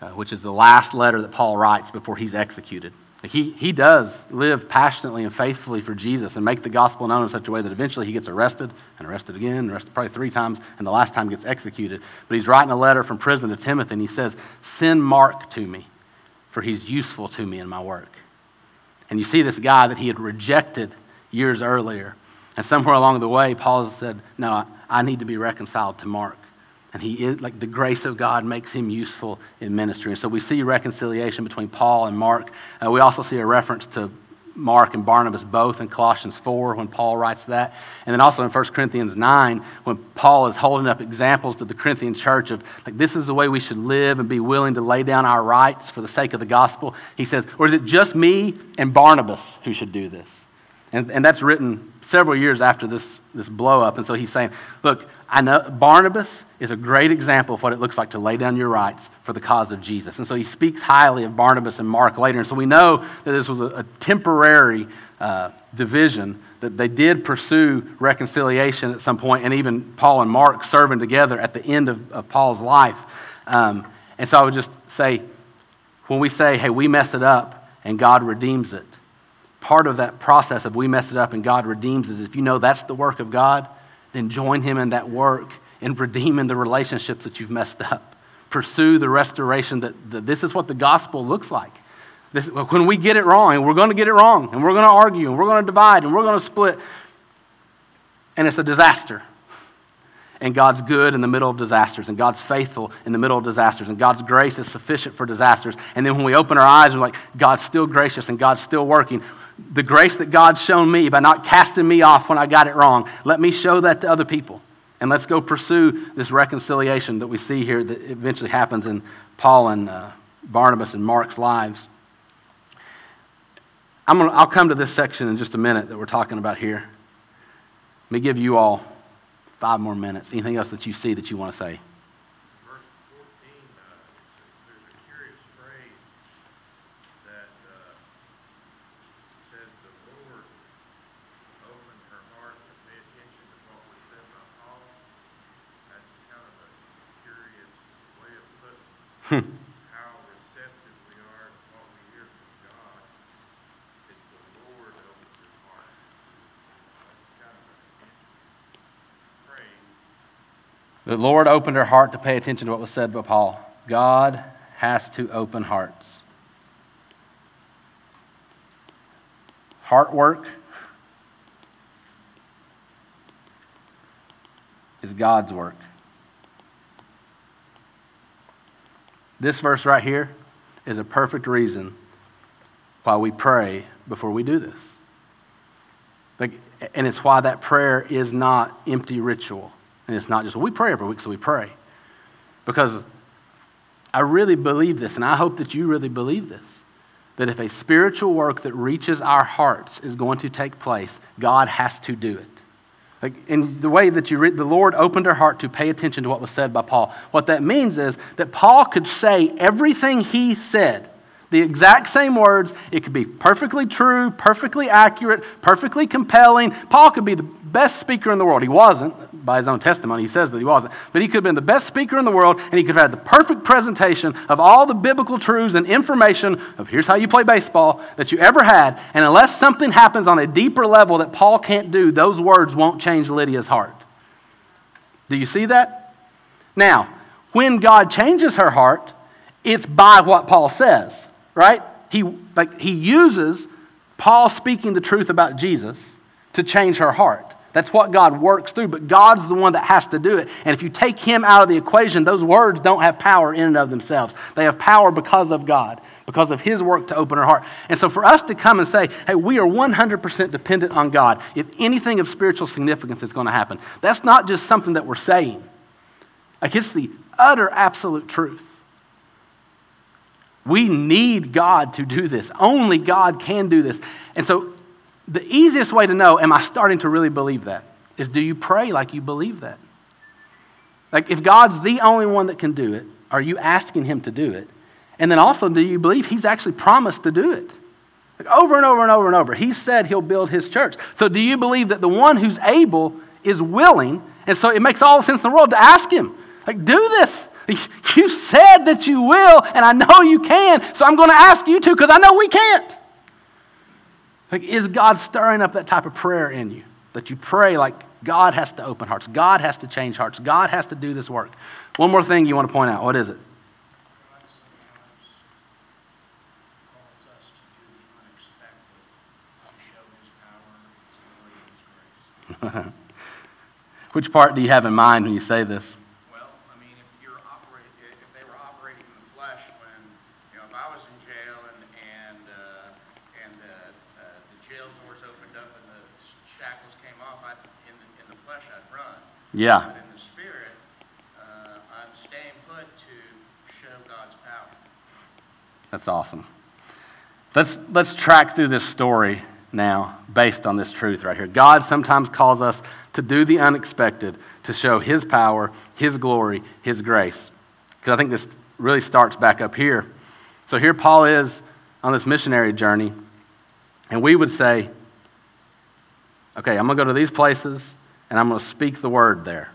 uh, which is the last letter that Paul writes before he's executed, he, he does live passionately and faithfully for Jesus and make the gospel known in such a way that eventually he gets arrested and arrested again, and arrested probably three times, and the last time gets executed. But he's writing a letter from prison to Timothy, and he says, Send Mark to me, for he's useful to me in my work. And you see this guy that he had rejected years earlier. And somewhere along the way, Paul said, No, I need to be reconciled to Mark and he is like the grace of God makes him useful in ministry. And so we see reconciliation between Paul and Mark. Uh, we also see a reference to Mark and Barnabas both in Colossians 4 when Paul writes that. And then also in 1 Corinthians 9 when Paul is holding up examples to the Corinthian church of like this is the way we should live and be willing to lay down our rights for the sake of the gospel. He says, or is it just me and Barnabas who should do this? And, and that's written several years after this, this blow up. And so he's saying, look, I know Barnabas is a great example of what it looks like to lay down your rights for the cause of Jesus. And so he speaks highly of Barnabas and Mark later. And so we know that this was a, a temporary uh, division, that they did pursue reconciliation at some point, and even Paul and Mark serving together at the end of, of Paul's life. Um, and so I would just say, when we say, hey, we mess it up and God redeems it, part of that process of we mess it up and God redeems it is if you know that's the work of God then join Him in that work in redeeming the relationships that you've messed up. Pursue the restoration that, that this is what the gospel looks like. This, when we get it wrong, we're going to get it wrong, and we're going to argue, and we're going to divide, and we're going to split, and it's a disaster. And God's good in the middle of disasters, and God's faithful in the middle of disasters, and God's grace is sufficient for disasters. And then when we open our eyes, we're like, God's still gracious and God's still working the grace that God's shown me by not casting me off when I got it wrong, let me show that to other people. And let's go pursue this reconciliation that we see here that eventually happens in Paul and uh, Barnabas and Mark's lives. I'm gonna, I'll come to this section in just a minute that we're talking about here. Let me give you all five more minutes. Anything else that you see that you want to say? Verse 14, uh, there's a curious phrase that uh, says the Lord opened her heart to pay attention to what was said by Paul. That's kind of a curious way of putting how receptive we are to what we hear from God. It's the Lord opened her heart. That's kind of an interesting phrase. The Lord opened her heart to pay attention to what was said by Paul. God has to open hearts. Heart work is God's work. This verse right here is a perfect reason why we pray before we do this. Like, and it's why that prayer is not empty ritual. And it's not just, well, we pray every week, so we pray. Because I really believe this, and I hope that you really believe this that if a spiritual work that reaches our hearts is going to take place, God has to do it. Like in the way that you read, the Lord opened her heart to pay attention to what was said by Paul. What that means is that Paul could say everything he said, the exact same words. It could be perfectly true, perfectly accurate, perfectly compelling. Paul could be the best speaker in the world. He wasn't, by his own testimony, he says that he wasn't. But he could have been the best speaker in the world, and he could have had the perfect presentation of all the biblical truths and information of here's how you play baseball that you ever had. And unless something happens on a deeper level that Paul can't do, those words won't change Lydia's heart. Do you see that? Now, when God changes her heart, it's by what Paul says, right? He, like, he uses Paul speaking the truth about Jesus to change her heart. That's what God works through, but God's the one that has to do it. And if you take Him out of the equation, those words don't have power in and of themselves. They have power because of God, because of His work to open her heart. And so for us to come and say, hey, we are 100% dependent on God, if anything of spiritual significance is going to happen, that's not just something that we're saying. Like it's the utter absolute truth. We need God to do this. Only God can do this. And so the easiest way to know, am I starting to really believe that? Is do you pray like you believe that? Like, if God's the only one that can do it, are you asking Him to do it? And then also, do you believe He's actually promised to do it? Like, over and over and over and over. He said He'll build His church. So, do you believe that the one who's able is willing? And so, it makes all the sense in the world to ask Him, like, do this. You said that you will, and I know you can, so I'm going to ask you to because I know we can't. Like, is God stirring up that type of prayer in you? That you pray like God has to open hearts, God has to change hearts, God has to do this work. One more thing you want to point out. What is it? *laughs* Which part do you have in mind when you say this? Well, I mean, if you're operating, if they were operating in the flesh, when you know, if I was in jail and and uh, and uh, uh, the jail doors opened up and the shackles came off, I in the, in the flesh I'd run. Yeah. But in the spirit, uh, I'm staying put to show God's power. That's awesome. Let's, let's track through this story now based on this truth right here. God sometimes calls us to do the unexpected to show His power, His glory, His grace. Because I think this really starts back up here. So here Paul is on this missionary journey, and we would say, okay, I'm going to go to these places and I'm going to speak the word there.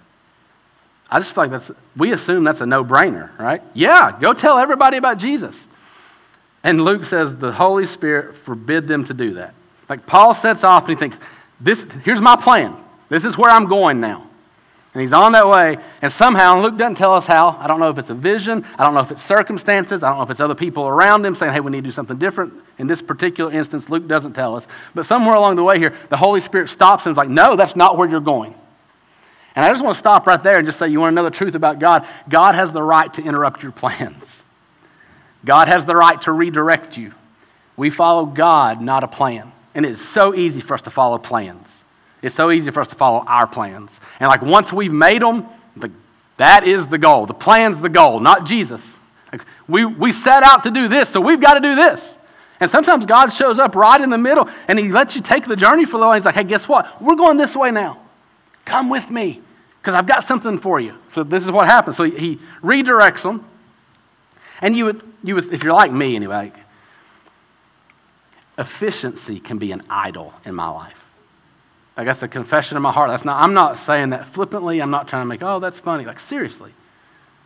I just feel like that's, we assume that's a no brainer, right? Yeah, go tell everybody about Jesus. And Luke says the Holy Spirit forbid them to do that. Like Paul sets off and he thinks, this, here's my plan. This is where I'm going now. And he's on that way, and somehow, Luke doesn't tell us how. I don't know if it's a vision. I don't know if it's circumstances. I don't know if it's other people around him saying, hey, we need to do something different. In this particular instance, Luke doesn't tell us. But somewhere along the way here, the Holy Spirit stops and is like, no, that's not where you're going. And I just want to stop right there and just say, you want to know the truth about God? God has the right to interrupt your plans. God has the right to redirect you. We follow God, not a plan. And it's so easy for us to follow plans. It's so easy for us to follow our plans. And like once we've made them, the, that is the goal. The plan's the goal, not Jesus. Like we, we set out to do this, so we've got to do this. And sometimes God shows up right in the middle and He lets you take the journey for a little. He's like, hey, guess what? We're going this way now. Come with me because I've got something for you. So this is what happens. So he redirects them. And you would, you would, if you're like me anyway, efficiency can be an idol in my life. Like that's a confession of my heart. That's not, I'm not saying that flippantly. I'm not trying to make, oh, that's funny. Like seriously.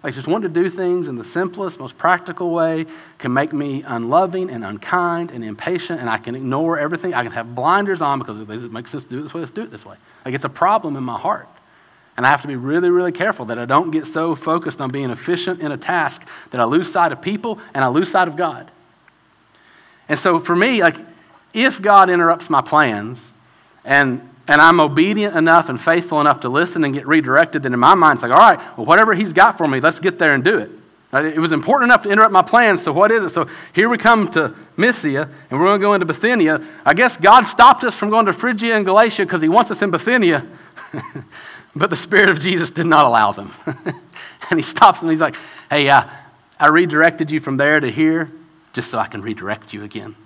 Like just wanting to do things in the simplest, most practical way can make me unloving and unkind and impatient, and I can ignore everything. I can have blinders on because it makes us do it this way, let's do it this way. Like it's a problem in my heart. And I have to be really, really careful that I don't get so focused on being efficient in a task that I lose sight of people and I lose sight of God. And so for me, like, if God interrupts my plans and and I'm obedient enough and faithful enough to listen and get redirected, then in my mind it's like, all right, well, whatever he's got for me, let's get there and do it. It was important enough to interrupt my plans, so what is it? So here we come to Mysia, and we're going to go into Bithynia. I guess God stopped us from going to Phrygia and Galatia because he wants us in Bithynia, *laughs* but the Spirit of Jesus did not allow them. *laughs* and he stops and he's like, hey, uh, I redirected you from there to here just so I can redirect you again.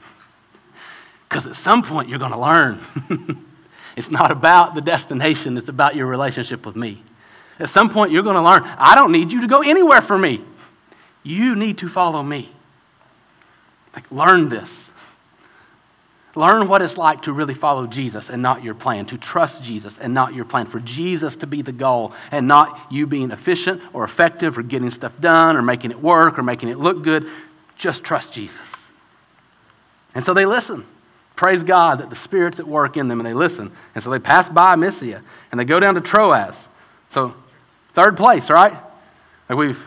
Because at some point you're going to learn. *laughs* It's not about the destination, it's about your relationship with me. At some point, you're going to learn I don't need you to go anywhere for me. You need to follow me. Like, learn this. Learn what it's like to really follow Jesus and not your plan, to trust Jesus and not your plan, for Jesus to be the goal and not you being efficient or effective or getting stuff done or making it work or making it look good. Just trust Jesus. And so they listen. Praise God that the Spirit's at work in them and they listen. And so they pass by Mysia and they go down to Troas. So, third place, right? Like we've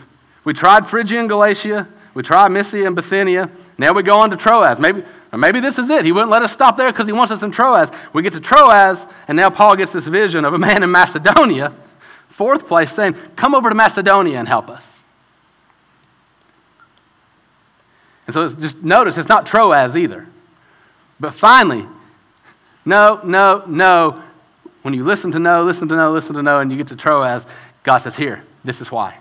we tried Phrygia and Galatia, we tried Mysia and Bithynia. Now we go on to Troas. Maybe, maybe this is it. He wouldn't let us stop there because he wants us in Troas. We get to Troas, and now Paul gets this vision of a man in Macedonia, fourth place, saying, Come over to Macedonia and help us. And so just notice it's not Troas either. But finally, no, no, no. When you listen to no, listen to no, listen to no, and you get to Troas, God says, Here, this is why.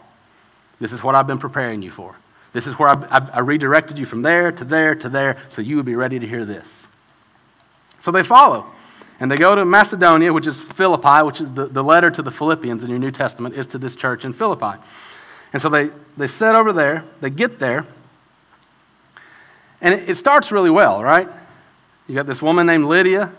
This is what I've been preparing you for. This is where I, I, I redirected you from there to there to there so you would be ready to hear this. So they follow. And they go to Macedonia, which is Philippi, which is the, the letter to the Philippians in your New Testament, is to this church in Philippi. And so they, they set over there, they get there, and it, it starts really well, right? You got this woman named Lydia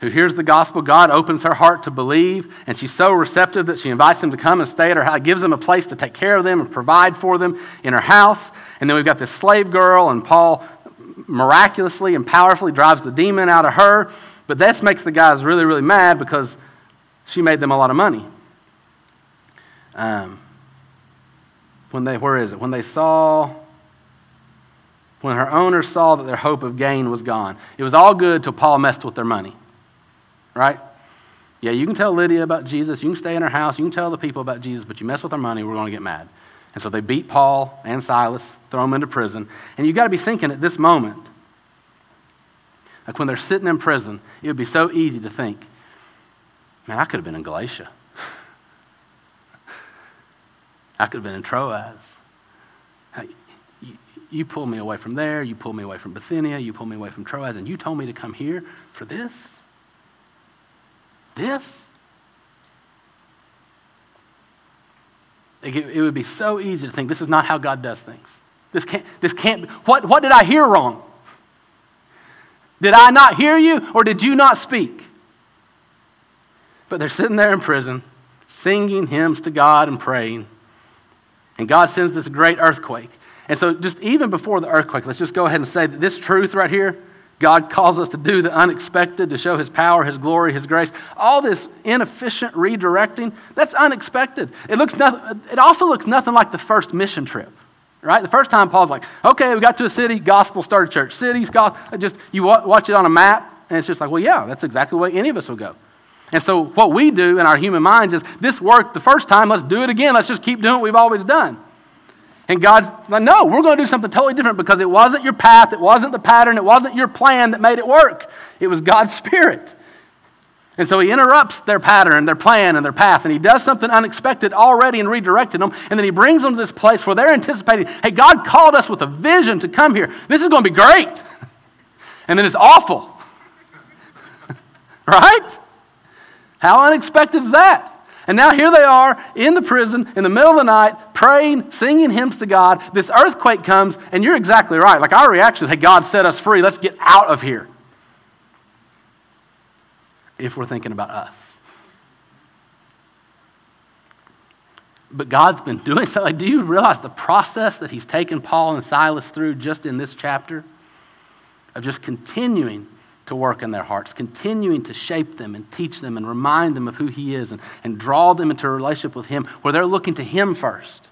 who hears the gospel. God opens her heart to believe, and she's so receptive that she invites them to come and stay at her house, gives them a place to take care of them and provide for them in her house. And then we've got this slave girl, and Paul miraculously and powerfully drives the demon out of her. But this makes the guys really, really mad because she made them a lot of money. Um, when they, where is it? When they saw when her owners saw that their hope of gain was gone. It was all good till Paul messed with their money. Right? Yeah, you can tell Lydia about Jesus. You can stay in her house. You can tell the people about Jesus, but you mess with their money, we're going to get mad. And so they beat Paul and Silas, throw them into prison. And you've got to be thinking at this moment, like when they're sitting in prison, it would be so easy to think, man, I could have been in Galatia. I could have been in Troas you pull me away from there, you pull me away from Bithynia, you pull me away from Troas, and you told me to come here for this? This? It would be so easy to think this is not how God does things. This can't, this can't be. What, what did I hear wrong? Did I not hear you, or did you not speak? But they're sitting there in prison, singing hymns to God and praying. And God sends this great earthquake. And so, just even before the earthquake, let's just go ahead and say that this truth right here, God calls us to do the unexpected, to show His power, His glory, His grace. All this inefficient redirecting, that's unexpected. It, looks nothing, it also looks nothing like the first mission trip, right? The first time Paul's like, okay, we got to a city, gospel started church. Cities, gospel, just, you watch it on a map, and it's just like, well, yeah, that's exactly the way any of us would go. And so, what we do in our human minds is this worked the first time, let's do it again. Let's just keep doing what we've always done. And God's like, no, we're going to do something totally different because it wasn't your path, it wasn't the pattern, it wasn't your plan that made it work. It was God's Spirit. And so he interrupts their pattern, their plan, and their path, and he does something unexpected already and redirecting them. And then he brings them to this place where they're anticipating, hey, God called us with a vision to come here. This is going to be great. And then it's awful. *laughs* right? How unexpected is that? And now here they are in the prison in the middle of the night, praying, singing hymns to God. This earthquake comes, and you're exactly right. Like our reaction is, hey, God set us free. Let's get out of here. If we're thinking about us. But God's been doing something. Like, do you realize the process that He's taken Paul and Silas through just in this chapter? Of just continuing to work in their hearts, continuing to shape them and teach them and remind them of who He is and, and draw them into a relationship with Him where they're looking to Him first.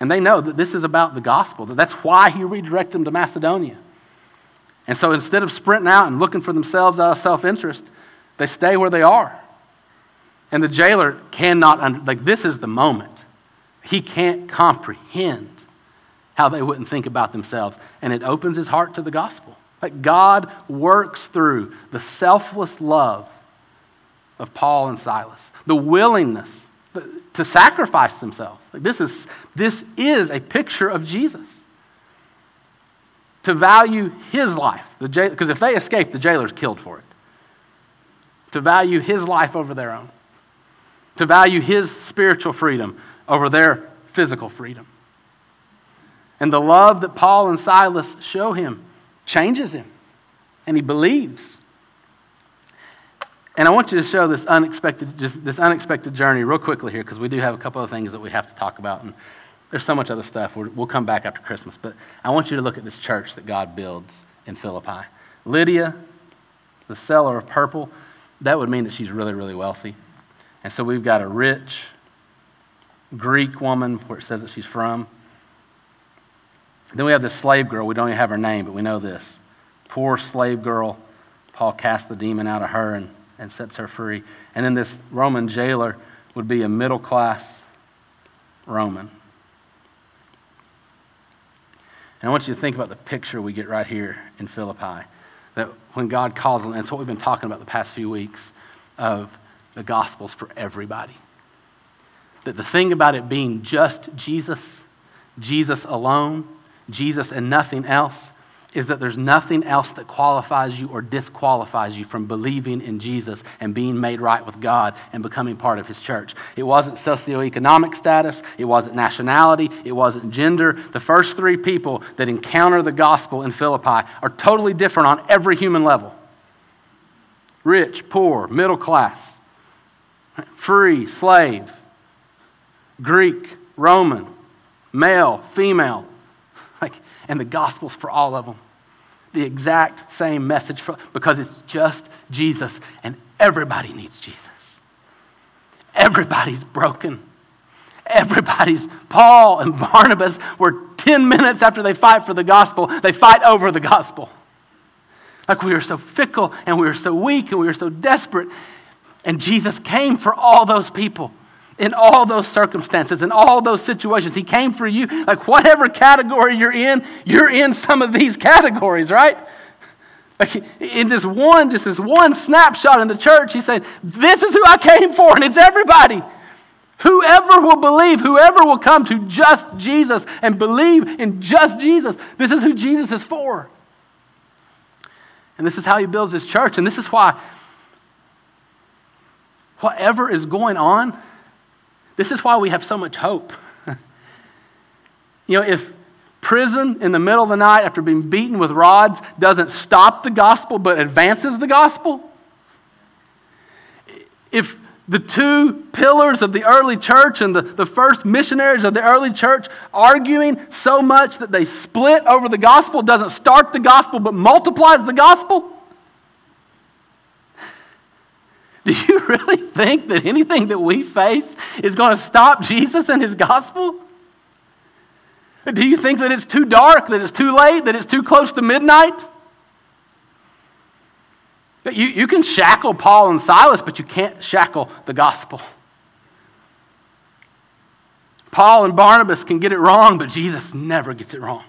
And they know that this is about the gospel, that that's why He redirected them to Macedonia. And so instead of sprinting out and looking for themselves out of self interest, they stay where they are. And the jailer cannot, like, this is the moment. He can't comprehend how they wouldn't think about themselves. And it opens his heart to the gospel. Like, God works through the selfless love of Paul and Silas, the willingness to sacrifice themselves. Like, this, is, this is a picture of Jesus. To value his life, because if they escape, the jailer's killed for it. To value his life over their own to value his spiritual freedom over their physical freedom. And the love that Paul and Silas show him changes him, and he believes. And I want you to show this unexpected, just this unexpected journey real quickly here, because we do have a couple of things that we have to talk about, and there's so much other stuff. we will come back after Christmas, but I want you to look at this church that God builds in Philippi. Lydia, the seller of purple, that would mean that she's really, really wealthy. And so we've got a rich Greek woman where it says that she's from. Then we have this slave girl. We don't even have her name, but we know this. Poor slave girl. Paul casts the demon out of her and, and sets her free. And then this Roman jailer would be a middle class Roman. And I want you to think about the picture we get right here in Philippi. That when God calls and it's what we've been talking about the past few weeks, of the gospel's for everybody. That the thing about it being just Jesus, Jesus alone, Jesus and nothing else, is that there's nothing else that qualifies you or disqualifies you from believing in Jesus and being made right with God and becoming part of His church. It wasn't socioeconomic status, it wasn't nationality, it wasn't gender. The first three people that encounter the gospel in Philippi are totally different on every human level rich, poor, middle class free, slave, Greek, Roman, male, female. And the gospel's for all of them. The exact same message for, because it's just Jesus, and everybody needs Jesus. Everybody's broken. Everybody's, Paul and Barnabas were 10 minutes after they fight for the gospel, they fight over the gospel. Like we are so fickle and we are so weak and we are so desperate. And Jesus came for all those people in all those circumstances, in all those situations. He came for you. Like whatever category you're in, you're in some of these categories, right? Like in this one, just this one snapshot in the church, he said, This is who I came for, and it's everybody. Whoever will believe, whoever will come to just Jesus and believe in just Jesus, this is who Jesus is for. And this is how he builds his church. And this is why whatever is going on, this is why we have so much hope. *laughs* you know, if prison in the middle of the night after being beaten with rods doesn't stop the gospel but advances the gospel, if the two pillars of the early church and the, the first missionaries of the early church arguing so much that they split over the gospel doesn't start the gospel but multiplies the gospel, Do you *laughs* really think that anything that we face is going to stop Jesus and his gospel? Do you think that it's too dark, that it's too late, that it's too close to midnight? You, you can shackle Paul and Silas, but you can't shackle the gospel. Paul and Barnabas can get it wrong, but Jesus never gets it wrong.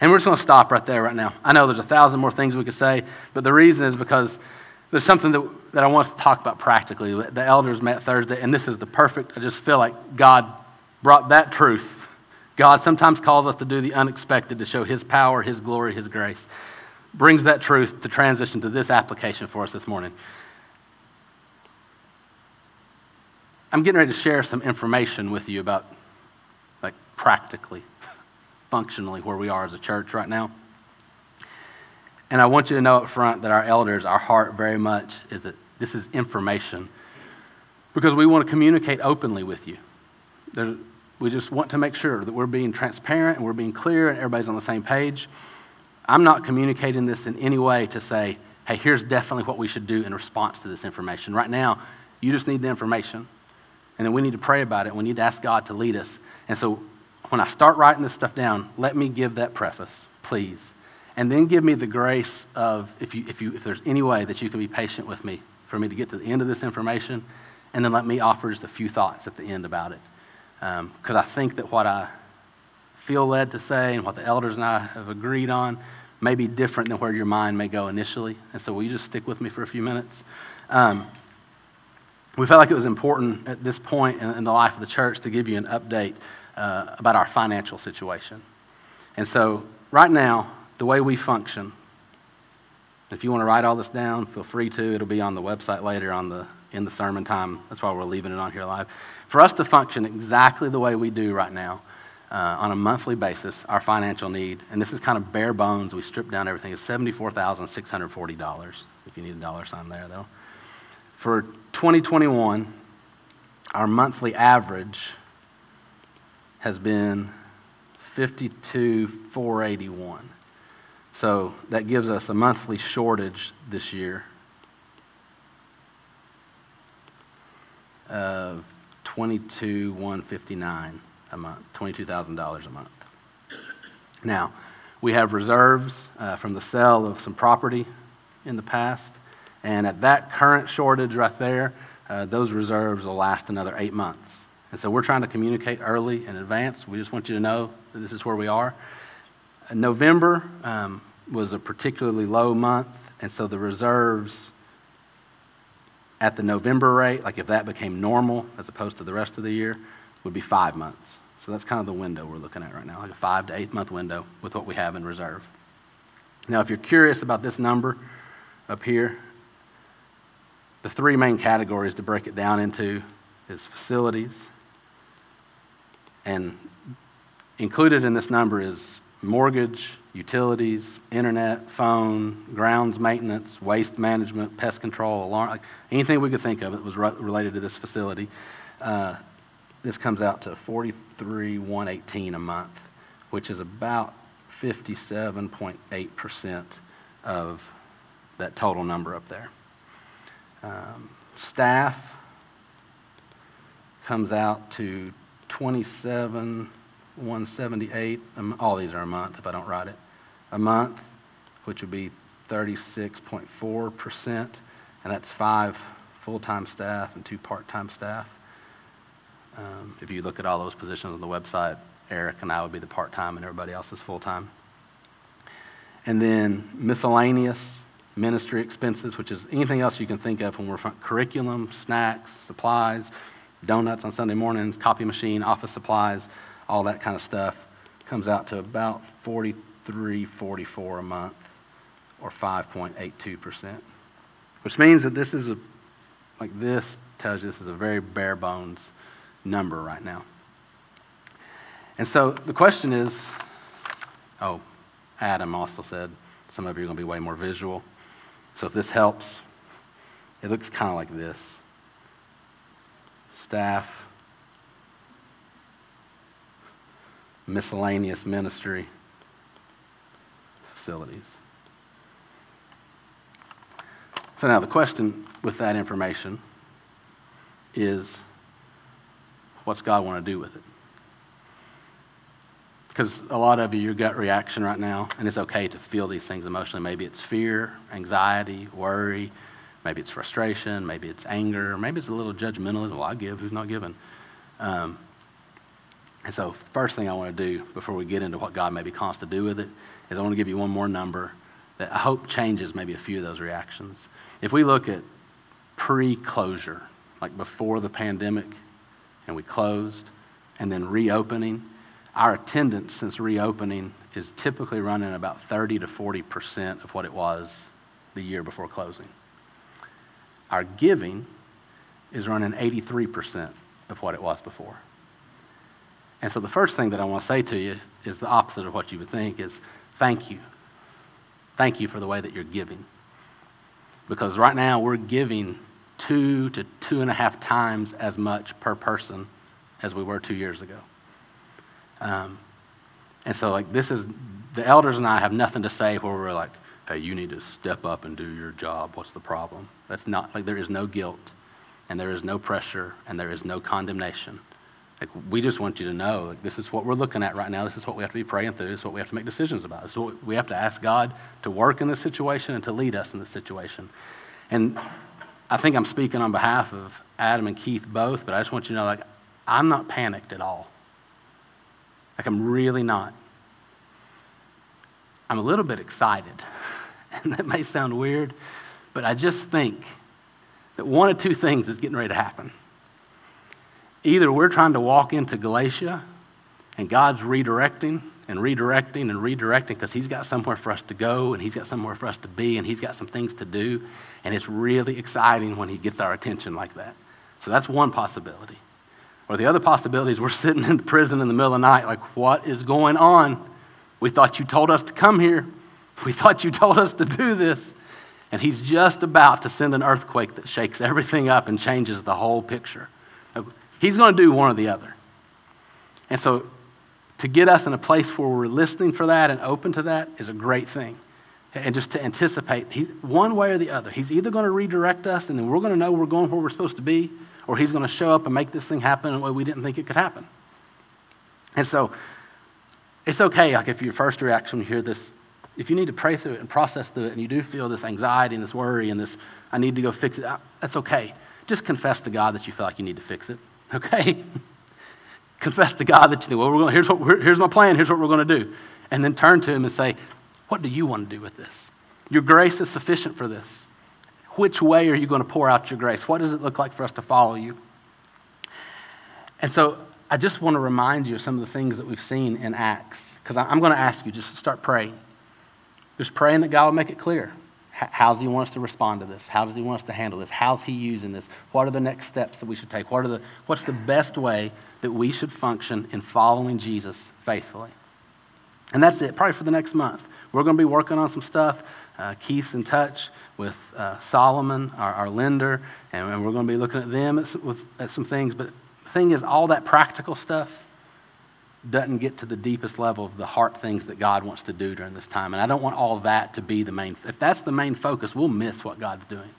And we're just going to stop right there right now. I know there's a thousand more things we could say, but the reason is because there's something that, that I want us to talk about practically. The elders met Thursday, and this is the perfect, I just feel like God brought that truth God sometimes calls us to do the unexpected to show His power, His glory, His grace. Brings that truth to transition to this application for us this morning. I'm getting ready to share some information with you about, like, practically, functionally, where we are as a church right now. And I want you to know up front that our elders, our heart very much is that this is information because we want to communicate openly with you. There, we just want to make sure that we're being transparent and we're being clear and everybody's on the same page. I'm not communicating this in any way to say, hey, here's definitely what we should do in response to this information. Right now, you just need the information. And then we need to pray about it. We need to ask God to lead us. And so when I start writing this stuff down, let me give that preface, please. And then give me the grace of, if, you, if, you, if there's any way that you can be patient with me for me to get to the end of this information, and then let me offer just a few thoughts at the end about it. Because um, I think that what I feel led to say and what the elders and I have agreed on may be different than where your mind may go initially. And so, will you just stick with me for a few minutes? Um, we felt like it was important at this point in, in, the life of the church to give you an update uh, about our financial situation. And so, right now, the way we function, if you want to write all this down, feel free to. It'll be on the website later on the, in the sermon time. That's why we're leaving it on here live. For us to function exactly the way we do right now, uh, on a monthly basis, our financial need, and this is kind of bare bones, we strip down everything, is $74,640. If you need a dollar sign there, though. For 2021, our monthly average has been 52,481. So that gives us a monthly shortage this year of 22,159 a month, $22,000 a month. Now, we have reserves uh, from the sale of some property in the past, and at that current shortage right there, uh, those reserves will last another eight months. And so we're trying to communicate early in advance. We just want you to know that this is where we are. November um, was a particularly low month, and so the reserves at the November rate, like if that became normal as opposed to the rest of the year, would be five months. So that's kind of the window we're looking at right now, like a five to eight month window with what we have in reserve. Now, if you're curious about this number up here, the three main categories to break it down into is facilities, and included in this number is mortgage, utilities, internet, phone, grounds maintenance, waste management, pest control, alarm, like anything we could think of that was re- related to this facility. Uh, this comes out to 43,118 a month, which is about 57.8% of that total number up there. Um, staff comes out to 27 178 all these are a month if i don't write it a month which would be 36.4% and that's five full-time staff and two part-time staff. Um, if you look at all those positions on the website eric and i would be the part-time and everybody else is full-time. And then miscellaneous ministry expenses which is anything else you can think of when we're curriculum snacks supplies donuts on Sunday mornings, copy machine, office supplies, all that kind of stuff comes out to about 43, 44 a month or 5.82%, which means that this is a, like this tells you this is a very bare bones number right now. And so the question is oh, Adam also said some of you are going to be way more visual. So if this helps, it looks kind of like this staff, miscellaneous ministry, facilities. So now the question with that information is what's God want to do with it? Because a lot of you, your gut reaction right now, and it's okay to feel these things emotionally. Maybe it's fear, anxiety, worry, Maybe it's frustration, maybe it's anger, maybe it's a little judgmentalism. Well, I give, who's not giving? Um, and so, first thing I want to do before we get into what God maybe calls to do with it is I want to give you one more number that I hope changes maybe a few of those reactions. If we look at pre closure, like before the pandemic and we closed, and then reopening, our attendance since reopening is typically running about 30 to 40% of what it was the year before closing. Our giving is running 83% of what it was before. And so the first thing that I want to say to you is the opposite of what you would think is thank you. Thank you for the way that you're giving. Because right now we're giving two to two and a half times as much per person as we were two years ago. Um, and so, like, this is the elders and I have nothing to say where we're like, hey, you need to step up and do your job. What's the problem? That's not like there is no guilt, and there is no pressure, and there is no condemnation. Like, we just want you to know like, this is what we're looking at right now. This is what we have to be praying through. This is what we have to make decisions about. So we have to ask God to work in this situation and to lead us in this situation. And I think I'm speaking on behalf of Adam and Keith both, but I just want you to know, like, I'm not panicked at all. Like, I'm really not. I'm a little bit excited. *laughs* And that may sound weird, but I just think that one of two things is getting ready to happen. Either we're trying to walk into Galatia and God's redirecting and redirecting and redirecting because He's got somewhere for us to go and He's got somewhere for us to be and He's got some things to do. And it's really exciting when He gets our attention like that. So that's one possibility. Or the other possibility is we're sitting in the prison in the middle of the night, like, what is going on? We thought you told us to come here. We thought you told us to do this. And he's just about to send an earthquake that shakes everything up and changes the whole picture. He's going to do one or the other. And so to get us in a place where we're listening for that and open to that is a great thing. And just to anticipate, he, one way or the other, he's either going to redirect us and then we're going to know we're going where we're supposed to be, or he's going to show up and make this thing happen in a way we didn't think it could happen. And so it's okay, like if your first reaction when you hear this, if you need to pray through it and process through it and you do feel this anxiety and this worry and this, I need to go fix it, that's okay. Just confess to God that you feel like you need to fix it, *laughs* okay? confess to God that you think, well, we're going, here's, what, here's my plan, here's what we're going to do. And then turn to Him and say, what do you want to do with this? Your grace is sufficient for this. Which way are you going to pour out your grace? What does it look like for us to follow you? And so I just want to remind you of some of the things that we've seen in Acts, because I'm going to ask you just start praying. Just praying that God will make it clear. How does He want us to respond to this? How does He want us to handle this? How's He using this? What are the next steps that we should take? What are the, what's the best way that we should function in following Jesus faithfully? And that's it, probably for the next month. We're going to be working on some stuff. Uh, Keith's in touch with uh, Solomon, our, our lender, and, and, we're going to be looking at them at with, at some things. But the thing is, all that practical stuff doesn't get to the deepest level of the heart things that God wants to do during this time. And I don't want all that to be the main. If that's the main focus, we'll miss what God's doing.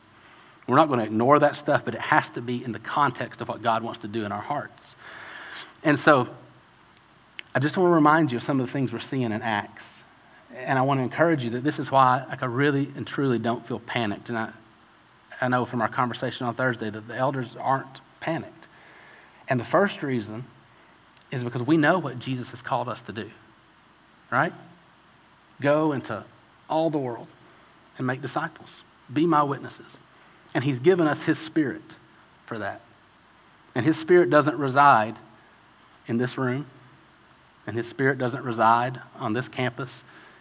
We're not going to ignore that stuff, but it has to be in the context of what God wants to do in our hearts. And so, I just want to remind you of some of the things we're seeing in Acts. And I want to encourage you that this is why like, I really and truly don't feel panicked. And I, I know from our conversation on Thursday that the elders aren't panicked. And the first reason is because we know what Jesus has called us to do, right? Go into all the world and make disciples, be my witnesses. And He's given us His Spirit for that. And His Spirit doesn't reside in this room, and His Spirit doesn't reside on this campus.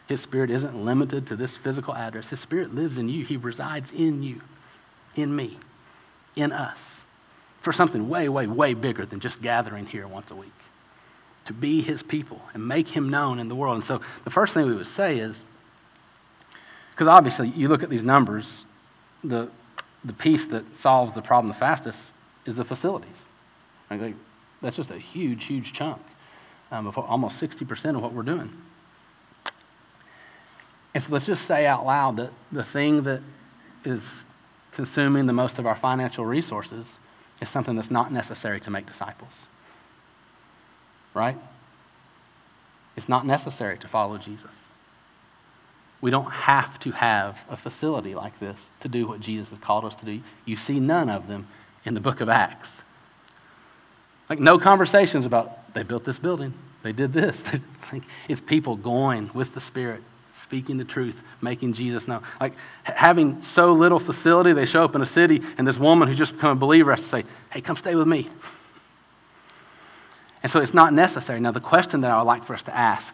His Spirit isn't limited to this physical address. His Spirit lives in you, He resides in you, in me, in us, for something way, way, way bigger than just gathering here once a week to be his people and make him known in the world. And so the first thing we would say is because obviously you look at these numbers, the, the piece that solves the problem the fastest is the facilities. Like, that's just a huge, huge chunk um, of almost 60% of what we're doing. And so let's just say out loud that the thing that is consuming the most of our financial resources is something that's not necessary to make disciples right? It's not necessary to follow Jesus. We don't have to have a facility like this to do what Jesus has called us to do. You see none of them in the book of Acts. Like, no conversations about they built this building, they did this. *laughs* it's people going with the Spirit, speaking the truth, making Jesus known. Like, having so little facility, they show up in a city, and this woman who's just become a believer has to say, Hey, come stay with me. And so it's not necessary. Now, the question that I would like for us to ask,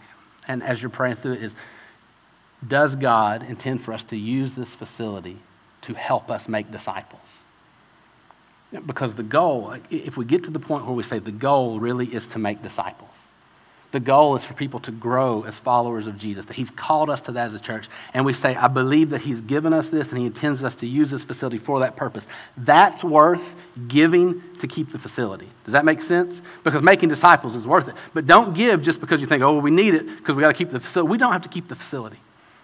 and as you're praying through it, is Does God intend for us to use this facility to help us make disciples? Because the goal, if we get to the point where we say the goal really is to make disciples, the goal is for people to grow as followers of Jesus, that He's called us to that as a church. And we say, I believe that He's given us this and He intends us to use this facility for that purpose. That's worth giving to keep the facility. Does that make sense? Because making disciples is worth it. But don't give just because you think, oh, well, we need it because we got to keep the facility. We don't have to keep the facility.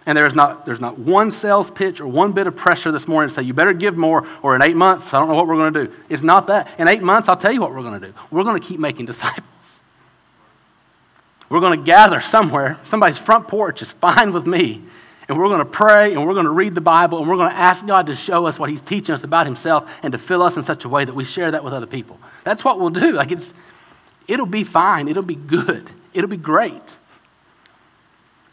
And there's not, there's not one sales pitch or one bit of pressure this morning to say, you better give more, or in eight months, I don't know what we're going to do. It's not that. In eight months, I'll tell you what we're going to do. We're going to keep making disciples. We're going to gather somewhere. Somebody's front porch is fine with me. And we're going to pray and we're going to read the Bible and we're going to ask God to show us what He's teaching us about Himself and to fill us in such a way that we share that with other people. That's what we'll do. Like it's, it'll be fine. It'll be good. It'll be great.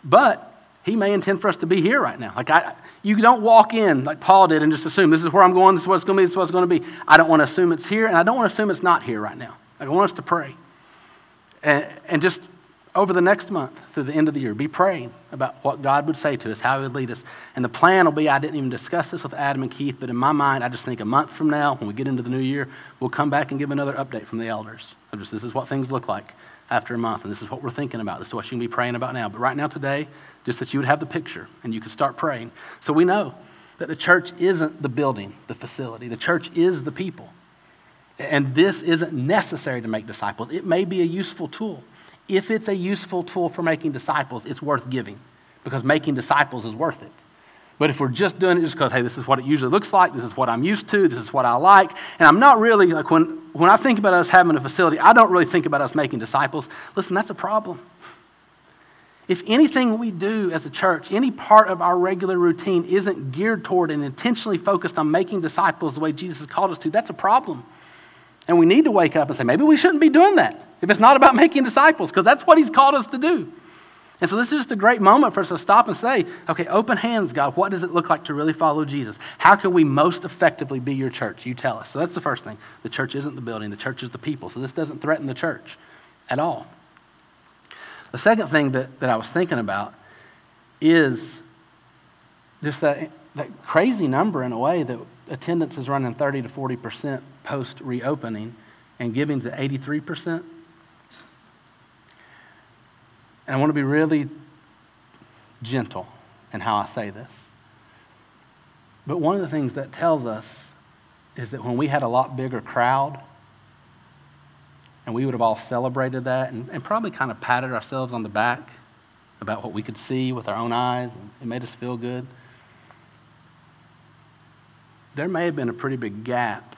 But He may intend for us to be here right now. Like I, you don't walk in like Paul did and just assume this is where I'm going, this is what it's going to be, this is what it's going to be. I don't want to assume it's here and I don't want to assume it's not here right now. I want us to pray. And, and just over the next month through the end of the year. Be praying about what God would say to us, how He would lead us. And the plan will be I didn't even discuss this with Adam and Keith, but in my mind, I just think a month from now, when we get into the new year, we'll come back and give another update from the elders. Of just this is what things look like after a month, and this is what we're thinking about. This is what you can be praying about now. But right now, today, just that you would have the picture and you could start praying. So we know that the church isn't the building, the facility, the church is the people. And this isn't necessary to make disciples. It may be a useful tool if it's a useful tool for making disciples, it's worth giving because making disciples is worth it. But if we're just doing it just because, hey, this is what it usually looks like, this is what I'm used to, this is what I like, and I'm not really, like when, when I think about us having a facility, I don't really think about us making disciples. Listen, that's a problem. If anything we do as a church, any part of our regular routine isn't geared toward and intentionally focused on making disciples the way Jesus has called us to, that's a problem. And we need to wake up and say, maybe we shouldn't be doing that if it's not about making disciples, because that's what he's called us to do. And so this is just a great moment for us to stop and say, okay, open hands, God. What does it look like to really follow Jesus? How can we most effectively be your church? You tell us. So that's the first thing. The church isn't the building, the church is the people. So this doesn't threaten the church at all. The second thing that, that I was thinking about is just that, that crazy number in a way that attendance is running 30 to 40% post reopening and giving's at 83%. And I want to be really gentle in how I say this. But one of the things that tells us is that when we had a lot bigger crowd, and we would have all celebrated that and, and probably kind of patted ourselves on the back about what we could see with our own eyes, and it made us feel good. There may have been a pretty big gap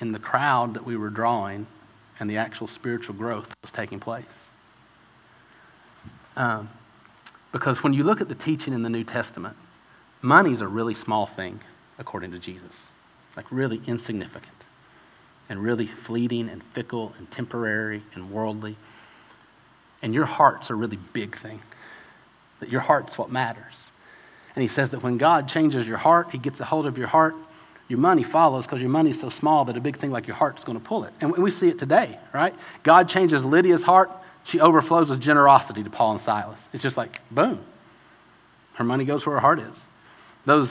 in the crowd that we were drawing and the actual spiritual growth that was taking place. Um, because when you look at the teaching in the New Testament, money is a really small thing, according to Jesus. Like really insignificant and really fleeting and fickle and temporary and worldly. And your heart's a really big thing. That your heart's what matters. And he says that when God changes your heart, he gets a hold of your heart, your money follows because your money's so small that a big thing like your heart's going to pull it. And we see it today, right? God changes Lydia's heart, she overflows with generosity to Paul and Silas. It's just like, boom. Her money goes where her heart is. Those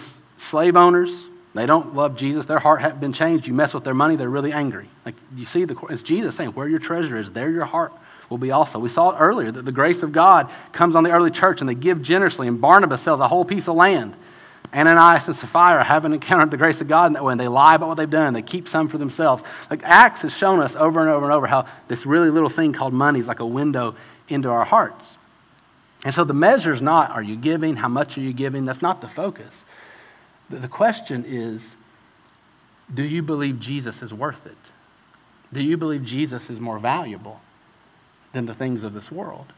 slave owners, they don't love Jesus. Their heart hasn't been changed. You mess with their money, they're really angry. Like you see, the, it's Jesus saying, where your treasure is, there your heart will be also. We saw it earlier that the grace of God comes on the early church and they give generously, and Barnabas sells a whole piece of land. Ananias and Sapphira haven't encountered the grace of God in that way, and they lie about what they've done. They keep some for themselves. Like Acts has shown us over and over and over how this really little thing called money is like a window into our hearts. And so the measure is not are you giving? How much are you giving? That's not the focus. The question is do you believe Jesus is worth it? Do you believe Jesus is more valuable than the things of this world?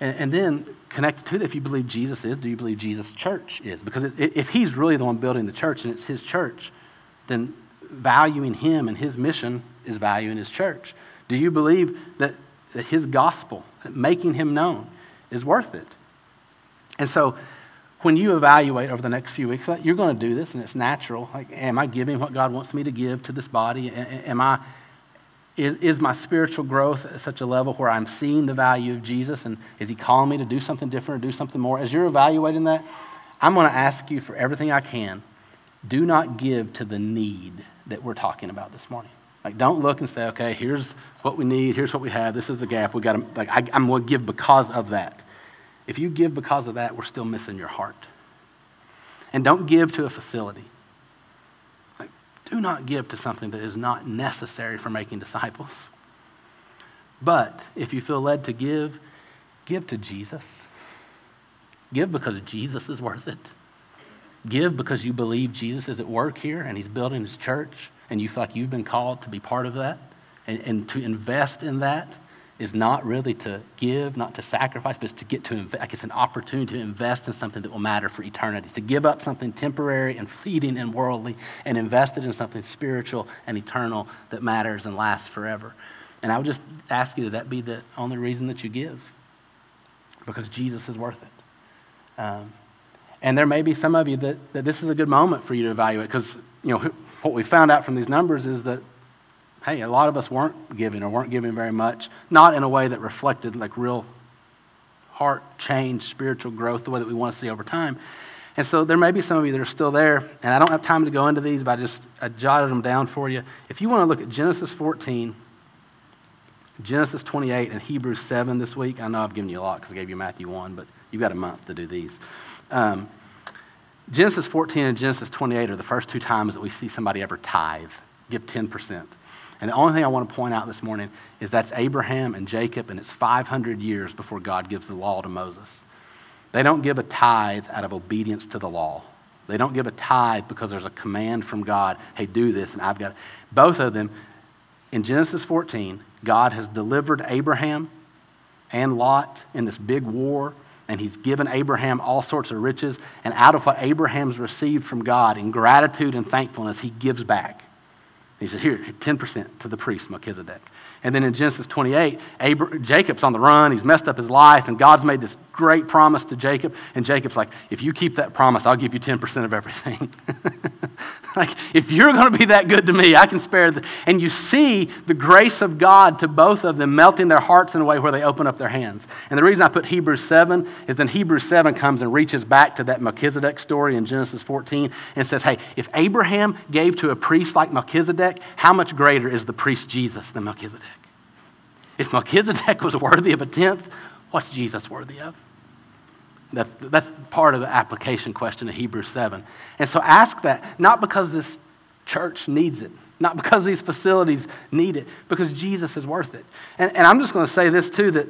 And, and, then connected to that, if you believe Jesus is, do you believe Jesus' church is? Because if he's really the one building the church and it's his church, then valuing him and his mission is valuing his church. Do you believe that, that his gospel, that making him known, is worth it? And so when you evaluate over the next few weeks, you're going to do this and it's natural. Like, am I giving what God wants me to give to this body? Am I Is, is my spiritual growth at such a level where I'm seeing the value of Jesus? And is He calling me to do something different or do something more? As you're evaluating that, I'm going to ask you for everything I can. Do not give to the need that we're talking about this morning. Like, don't look and say, okay, here's what we need, here's what we have, this is the gap. We got to, like, I, I'm going to give because of that. If you give because of that, we're still missing your heart. And don't give to a facility. Do not give to something that is not necessary for making disciples. But if you feel led to give, give to Jesus. Give because Jesus is worth it. Give because you believe Jesus is at work here and he's building his church and you feel like you've been called to be part of that and, and to invest in that is not really to give, not to sacrifice, but it's to get to invest. Like it's an opportunity to invest in something that will matter for eternity. To give up something temporary and fleeting and worldly and invest it in something spiritual and eternal that matters and lasts forever. And I would just ask you that that be the only reason that you give, because Jesus is worth it. Um, and there may be some of you that, that this is a good moment for you to evaluate, because you know what we found out from these numbers is that hey, a lot of us weren't giving or weren't giving very much, not in a way that reflected like real heart change, spiritual growth, the way that we want to see over time. And so there may be some of you that are still there, and I don't have time to go into these, but I just I jotted them down for you. If you want to look at Genesis 14, Genesis 28, and Hebrews 7 this week, I know I've given you a lot because I gave you Matthew 1, but you've got a month to do these. Um, Genesis 14 and Genesis 28 are the first two times that we see somebody ever tithe, give 10%. And the only thing I want to point out this morning is that's Abraham and Jacob, and it's 500 years before God gives the law to Moses. They don't give a tithe out of obedience to the law. They don't give a tithe because there's a command from God, hey, do this, and I've got it. Both of them, in Genesis 14, God has delivered Abraham and Lot in this big war, and he's given Abraham all sorts of riches. And out of what Abraham's received from God, in gratitude and thankfulness, he gives back. He said, Here, 10% to the priest, Melchizedek. And then in Genesis 28, Jacob's on the run. He's messed up his life, and God's made this great promise to Jacob. And Jacob's like, If you keep that promise, I'll give you 10% of everything. *laughs* *laughs* like, if you're going to be that good to me, I can spare the. And you see the grace of God to both of them melting their hearts in a way where they open up their hands. And the reason I put Hebrews 7 is then Hebrews 7 comes and reaches back to that Melchizedek story in Genesis 14 and says, Hey, if Abraham gave to a priest like Melchizedek, how much greater is the priest Jesus than Melchizedek? If Melchizedek *laughs* was worthy of a tenth, what's Jesus worthy of? That's, that's part of the application question of Hebrews 7. And so ask that, not because this church needs it, not because these facilities need it, because Jesus is worth it. And, and I'm just going to say this too that,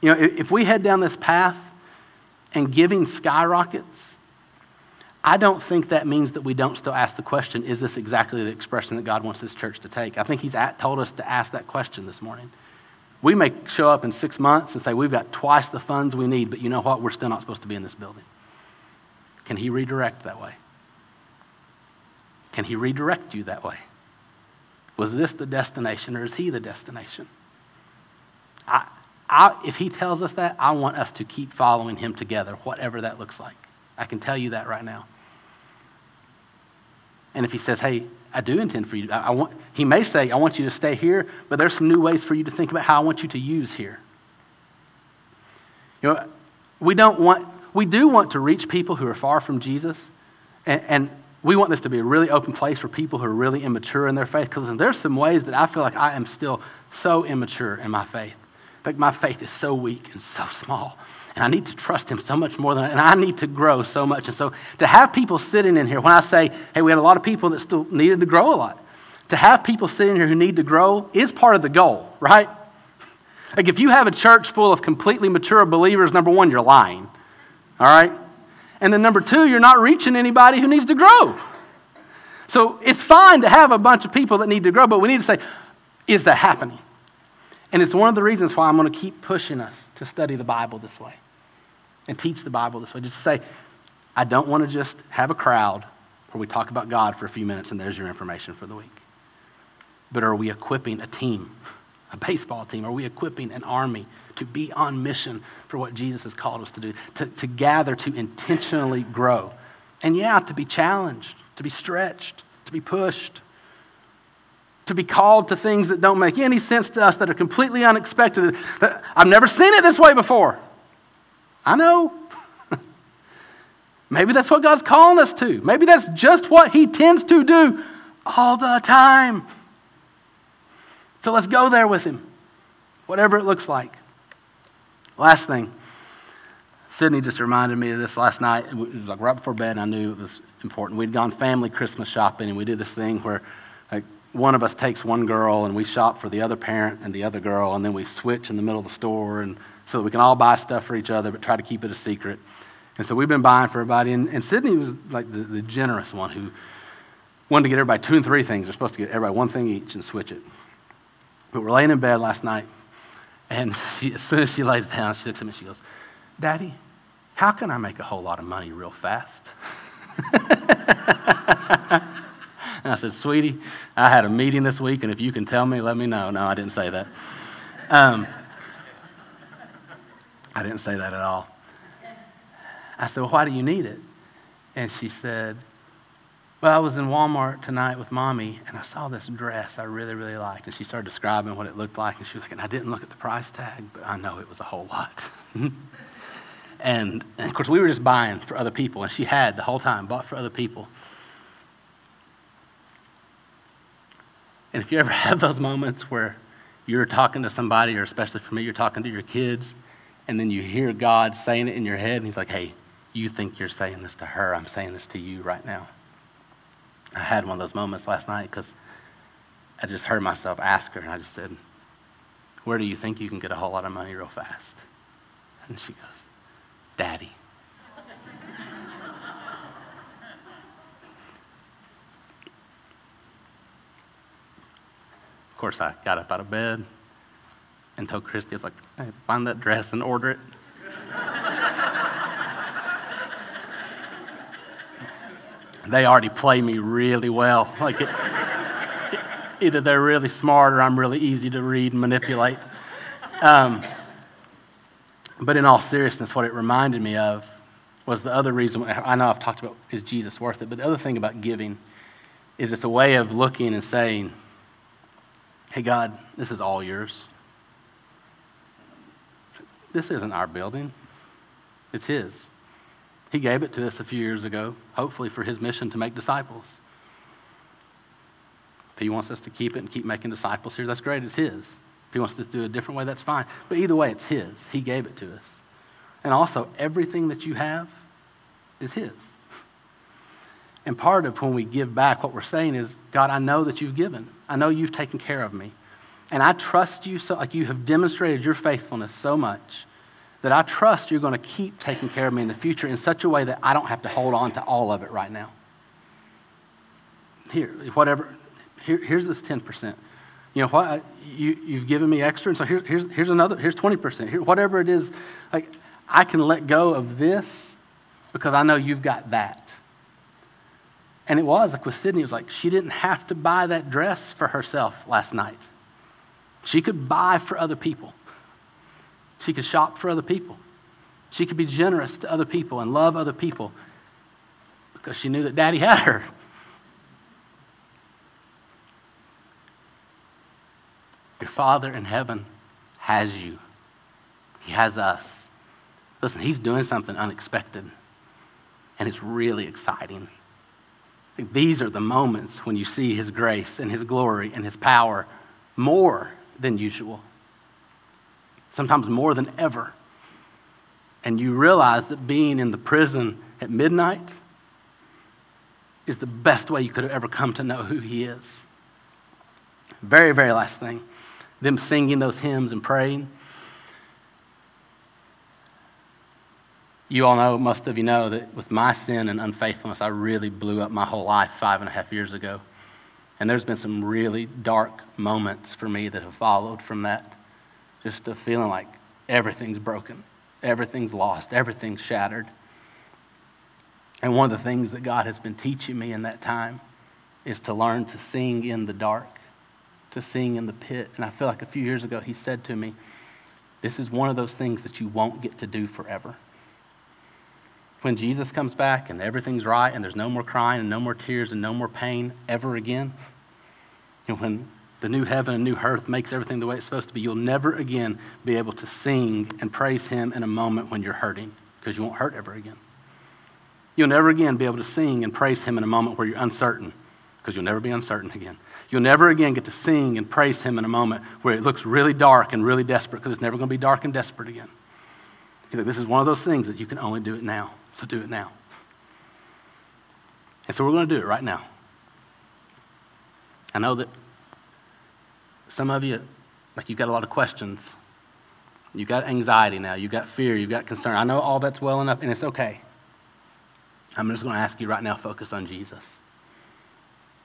you know, if, if we head down this path and giving skyrockets, I don't think that means that we don't still ask the question is this exactly the expression that God wants this church to take? I think He's at, told us to ask that question this morning. We may show up in six months and say, We've got twice the funds we need, but you know what? We're still not supposed to be in this building. Can He redirect that way? Can He redirect you that way? Was this the destination or is He the destination? I, I, if He tells us that, I want us to keep following Him together, whatever that looks like. I can tell you that right now. And if he says, hey, I do intend for you, I, I want, he may say, I want you to stay here, but there's some new ways for you to think about how I want you to use here. You know, we don't want, we do want to reach people who are far from Jesus, and, and we want this to be a really open place for people who are really immature in their faith, because there's some ways that I feel like I am still so immature in my faith. Like my faith is so weak and so small and I need to trust him so much more than and I need to grow so much. And so to have people sitting in here, when I say, hey, we had a lot of people that still needed to grow a lot, to have people sitting here who need to grow is part of the goal, right? Like if you have a church full of completely mature believers, number one, you're lying. All right? And then number two, you're not reaching anybody who needs to grow. So it's fine to have a bunch of people that need to grow, but we need to say, is that happening? And it's one of the reasons why I'm going to keep pushing us to study the Bible this way and teach the Bible this way. Just say, I don't want to just have a crowd where we talk about God for a few minutes and there's your information for the week. But are we equipping a team, a baseball team? Are we equipping an army to be on mission for what Jesus has called us to do? To, to gather, to intentionally grow. And yeah, to be challenged, to be stretched, to be pushed, to be called to things that don't make any sense to us, that are completely unexpected. That I've never seen it this way before. I know. *laughs* Maybe that's what God's calling us to. Maybe that's just what He tends to do all the time. So let's go there with Him, whatever it looks like. Last thing. Sydney just reminded me of this last night. It was like right before bed, and I knew it was important. We'd gone family Christmas shopping, and we did this thing where like one of us takes one girl and we shop for the other parent and the other girl, and then we switch in the middle of the store, and so that we can all buy stuff for each other, but try to keep it a secret. And so we've been buying for everybody, and, and Sydney was like the, the generous one who wanted to get everybody two and three things. They're supposed to get everybody one thing each and switch it. But we're laying in bed last night, and *laughs* she, as soon as she lays down, she looks at me and she goes, Daddy, how can I make a whole lot of money real fast? *laughs* and I said, Sweetie, I had a meeting this week, and if you can tell me, let me know. No, I didn't say that. Um, I didn't say that at all. I said, Well, why do you need it? And she said, Well, I was in Walmart tonight with mommy, and I saw this dress I really, really liked. And she started describing what it looked like, and she was like, And I didn't look at the price tag, but I know it was a whole lot. *laughs* and, and of course, we were just buying for other people, and she had the whole time bought for other people. And if you ever *laughs* have those moments where you're talking to somebody, or especially for me, you're talking to your kids, and then you hear God saying it in your head, and He's like, hey, you think you're saying this to her. I'm saying this to you right now. I had one of those moments last night because I just heard myself ask her, and I just said, Where do you think you can get a whole lot of money real fast? And she goes, Daddy. of course, I got up out of bed and Christy, I was like, hey, find that dress and order it. they already play me really well. Like it, either they're really smart or I'm really easy to read and manipulate. Um, but in all seriousness, what it reminded me of was the other reason. I know I've talked about is Jesus worth it, but the other thing about giving is it's a way of looking and saying, "Hey God, this is all yours. This isn't our building; it's His." He gave it to us a few years ago, hopefully for his mission to make disciples. If he wants us to keep it and keep making disciples here, that's great. It's his. If he wants us to do it a different way, that's fine. But either way, it's his. He gave it to us. And also, everything that you have is his. And part of when we give back, what we're saying is, God, I know that you've given. I know you've taken care of me. And I trust you so, like you have demonstrated your faithfulness so much that I trust you're going to keep taking care of me in the future in such a way that I don't have to hold on to all of it right now. Here, whatever, here, here's this 10%. You know what? You, you've given me extra, and so here, here's, here's another, here's 20%. Here, whatever it is, like, I can let go of this because I know you've got that. And it was, like with Sydney, it was like she didn't have to buy that dress for herself last night. She could buy for other people. She could shop for other people. She could be generous to other people and love other people because she knew that daddy had her. Your Father in heaven has you, He has us. Listen, He's doing something unexpected, and it's really exciting. These are the moments when you see His grace and His glory and His power more than usual sometimes more than ever. And you realize that being in the prison at midnight is the best way you could have ever come to know who He is. Very, very last thing them singing those hymns and praying. You all know, most of you know, that with my sin and unfaithfulness, I really blew up my whole life five and a half years ago. And there's been some really dark moments for me that have followed from that just a feeling like everything's broken, everything's lost, everything's shattered. And one of the things that God has been teaching me in that time is to learn to sing in the dark, to sing in the pit. And I feel like a few years ago he said to me, This is one of those things that you won't get to do forever. When Jesus comes back and everything's right and there's no more crying and no more tears and no more pain ever again, *laughs* and when the new heaven and new earth makes everything the way it's supposed to be, you'll never again be able to sing and praise Him in a moment when you're hurting because you won't hurt ever again. You'll never again be able to sing and praise Him in a moment where you're uncertain because you'll never be uncertain again. You'll never again get to sing and praise Him in a moment where it looks really dark and really desperate because it's never going to be dark and desperate again. He's like, this is one of those things that you can only do it now. So do it now. And so we're going to do it right now. I know that some of you, like, you've got a lot of questions. You've got anxiety now. You've got fear. You've got concern. I know all that's well enough, and it's okay. I'm just going to ask you right now focus on Jesus.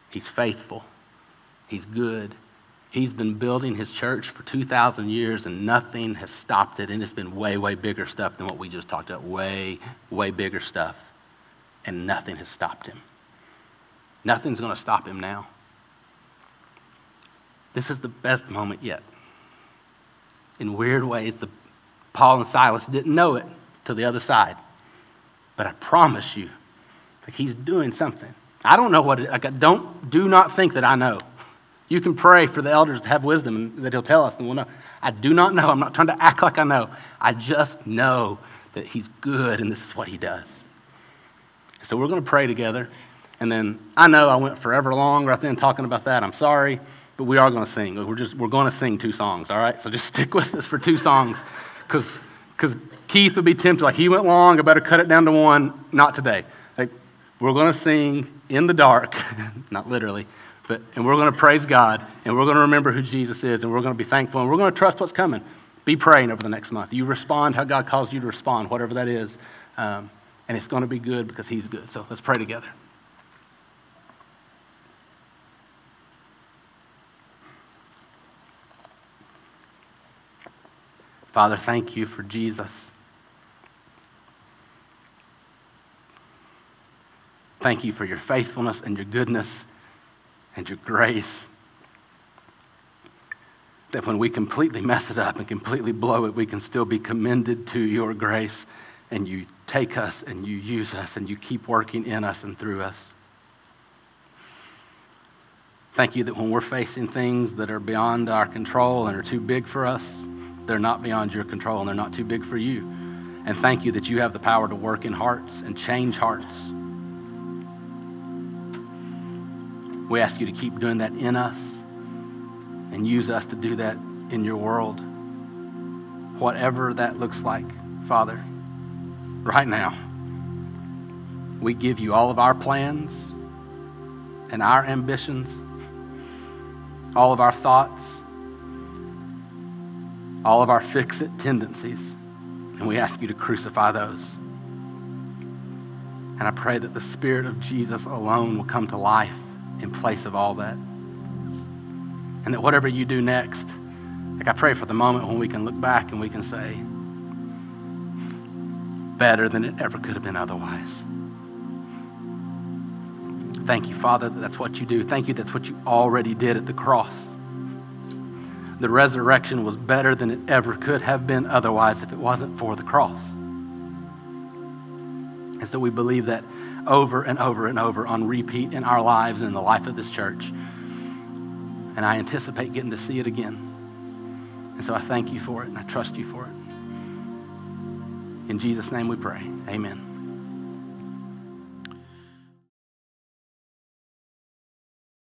He's faithful, He's good. He's been building his church for 2,000 years, and nothing has stopped it. And it's been way, way bigger stuff than what we just talked about. Way, way bigger stuff. And nothing has stopped him. Nothing's going to stop him now. This is the best moment yet. In weird ways, the, Paul and Silas didn't know it to the other side. But I promise you, like he's doing something. I don't know what it, like, don't, do not think that I know. You can pray for the elders to have wisdom and that he'll tell us and we'll know. I do not know. I'm not trying to act like I know. I just know that he's good and this is what he does. So we're going to pray together. And then I know I went forever long right then talking about that. I'm sorry, but we are going to sing. We're just we're going to sing two songs, all right? So just *laughs* stick with us for two songs cuz cuz Keith would be tempted like he went long, I better cut it down to one. Not today. Like we're going to sing in the dark, *laughs* not literally, but and we're going to praise God and we're going to remember who Jesus is and we're going to be thankful and we're going to trust what's coming. Be praying over the next month. You respond how God calls you to respond, whatever that is. Um, and it's going to be good because He's good. So let's pray together. Father, thank you for Jesus. Thank you for your faithfulness and your goodness and your grace. That when we completely mess it up and completely blow it, we can still be commended to your grace and you take us and you use us and you keep working in us and through us. Thank you that when we're facing things that are beyond our control and are too big for us, they're not beyond your control and they're not too big for you. And thank you that you have the power to work in hearts and change hearts. We ask you to keep doing that in us and use us to do that in your world. Whatever that looks like, Father, right now, we give you all of our plans and our ambitions, all of our thoughts, all of our fix it tendencies, and we ask you to crucify those. And I pray that the Spirit of Jesus alone will come to life in place of all that. And that whatever you do next, like I pray for the moment when we can look back and we can say, better than it ever could have been otherwise. Thank you, Father, that that's what you do. Thank you, that's what you already did at the cross. The resurrection was better than it ever could have been otherwise if it wasn't for the cross. And so we believe that over and over and over on repeat in our lives and in the life of this church. And I anticipate getting to see it again. And so I thank you for it and I trust you for it. In Jesus' name we pray. Amen.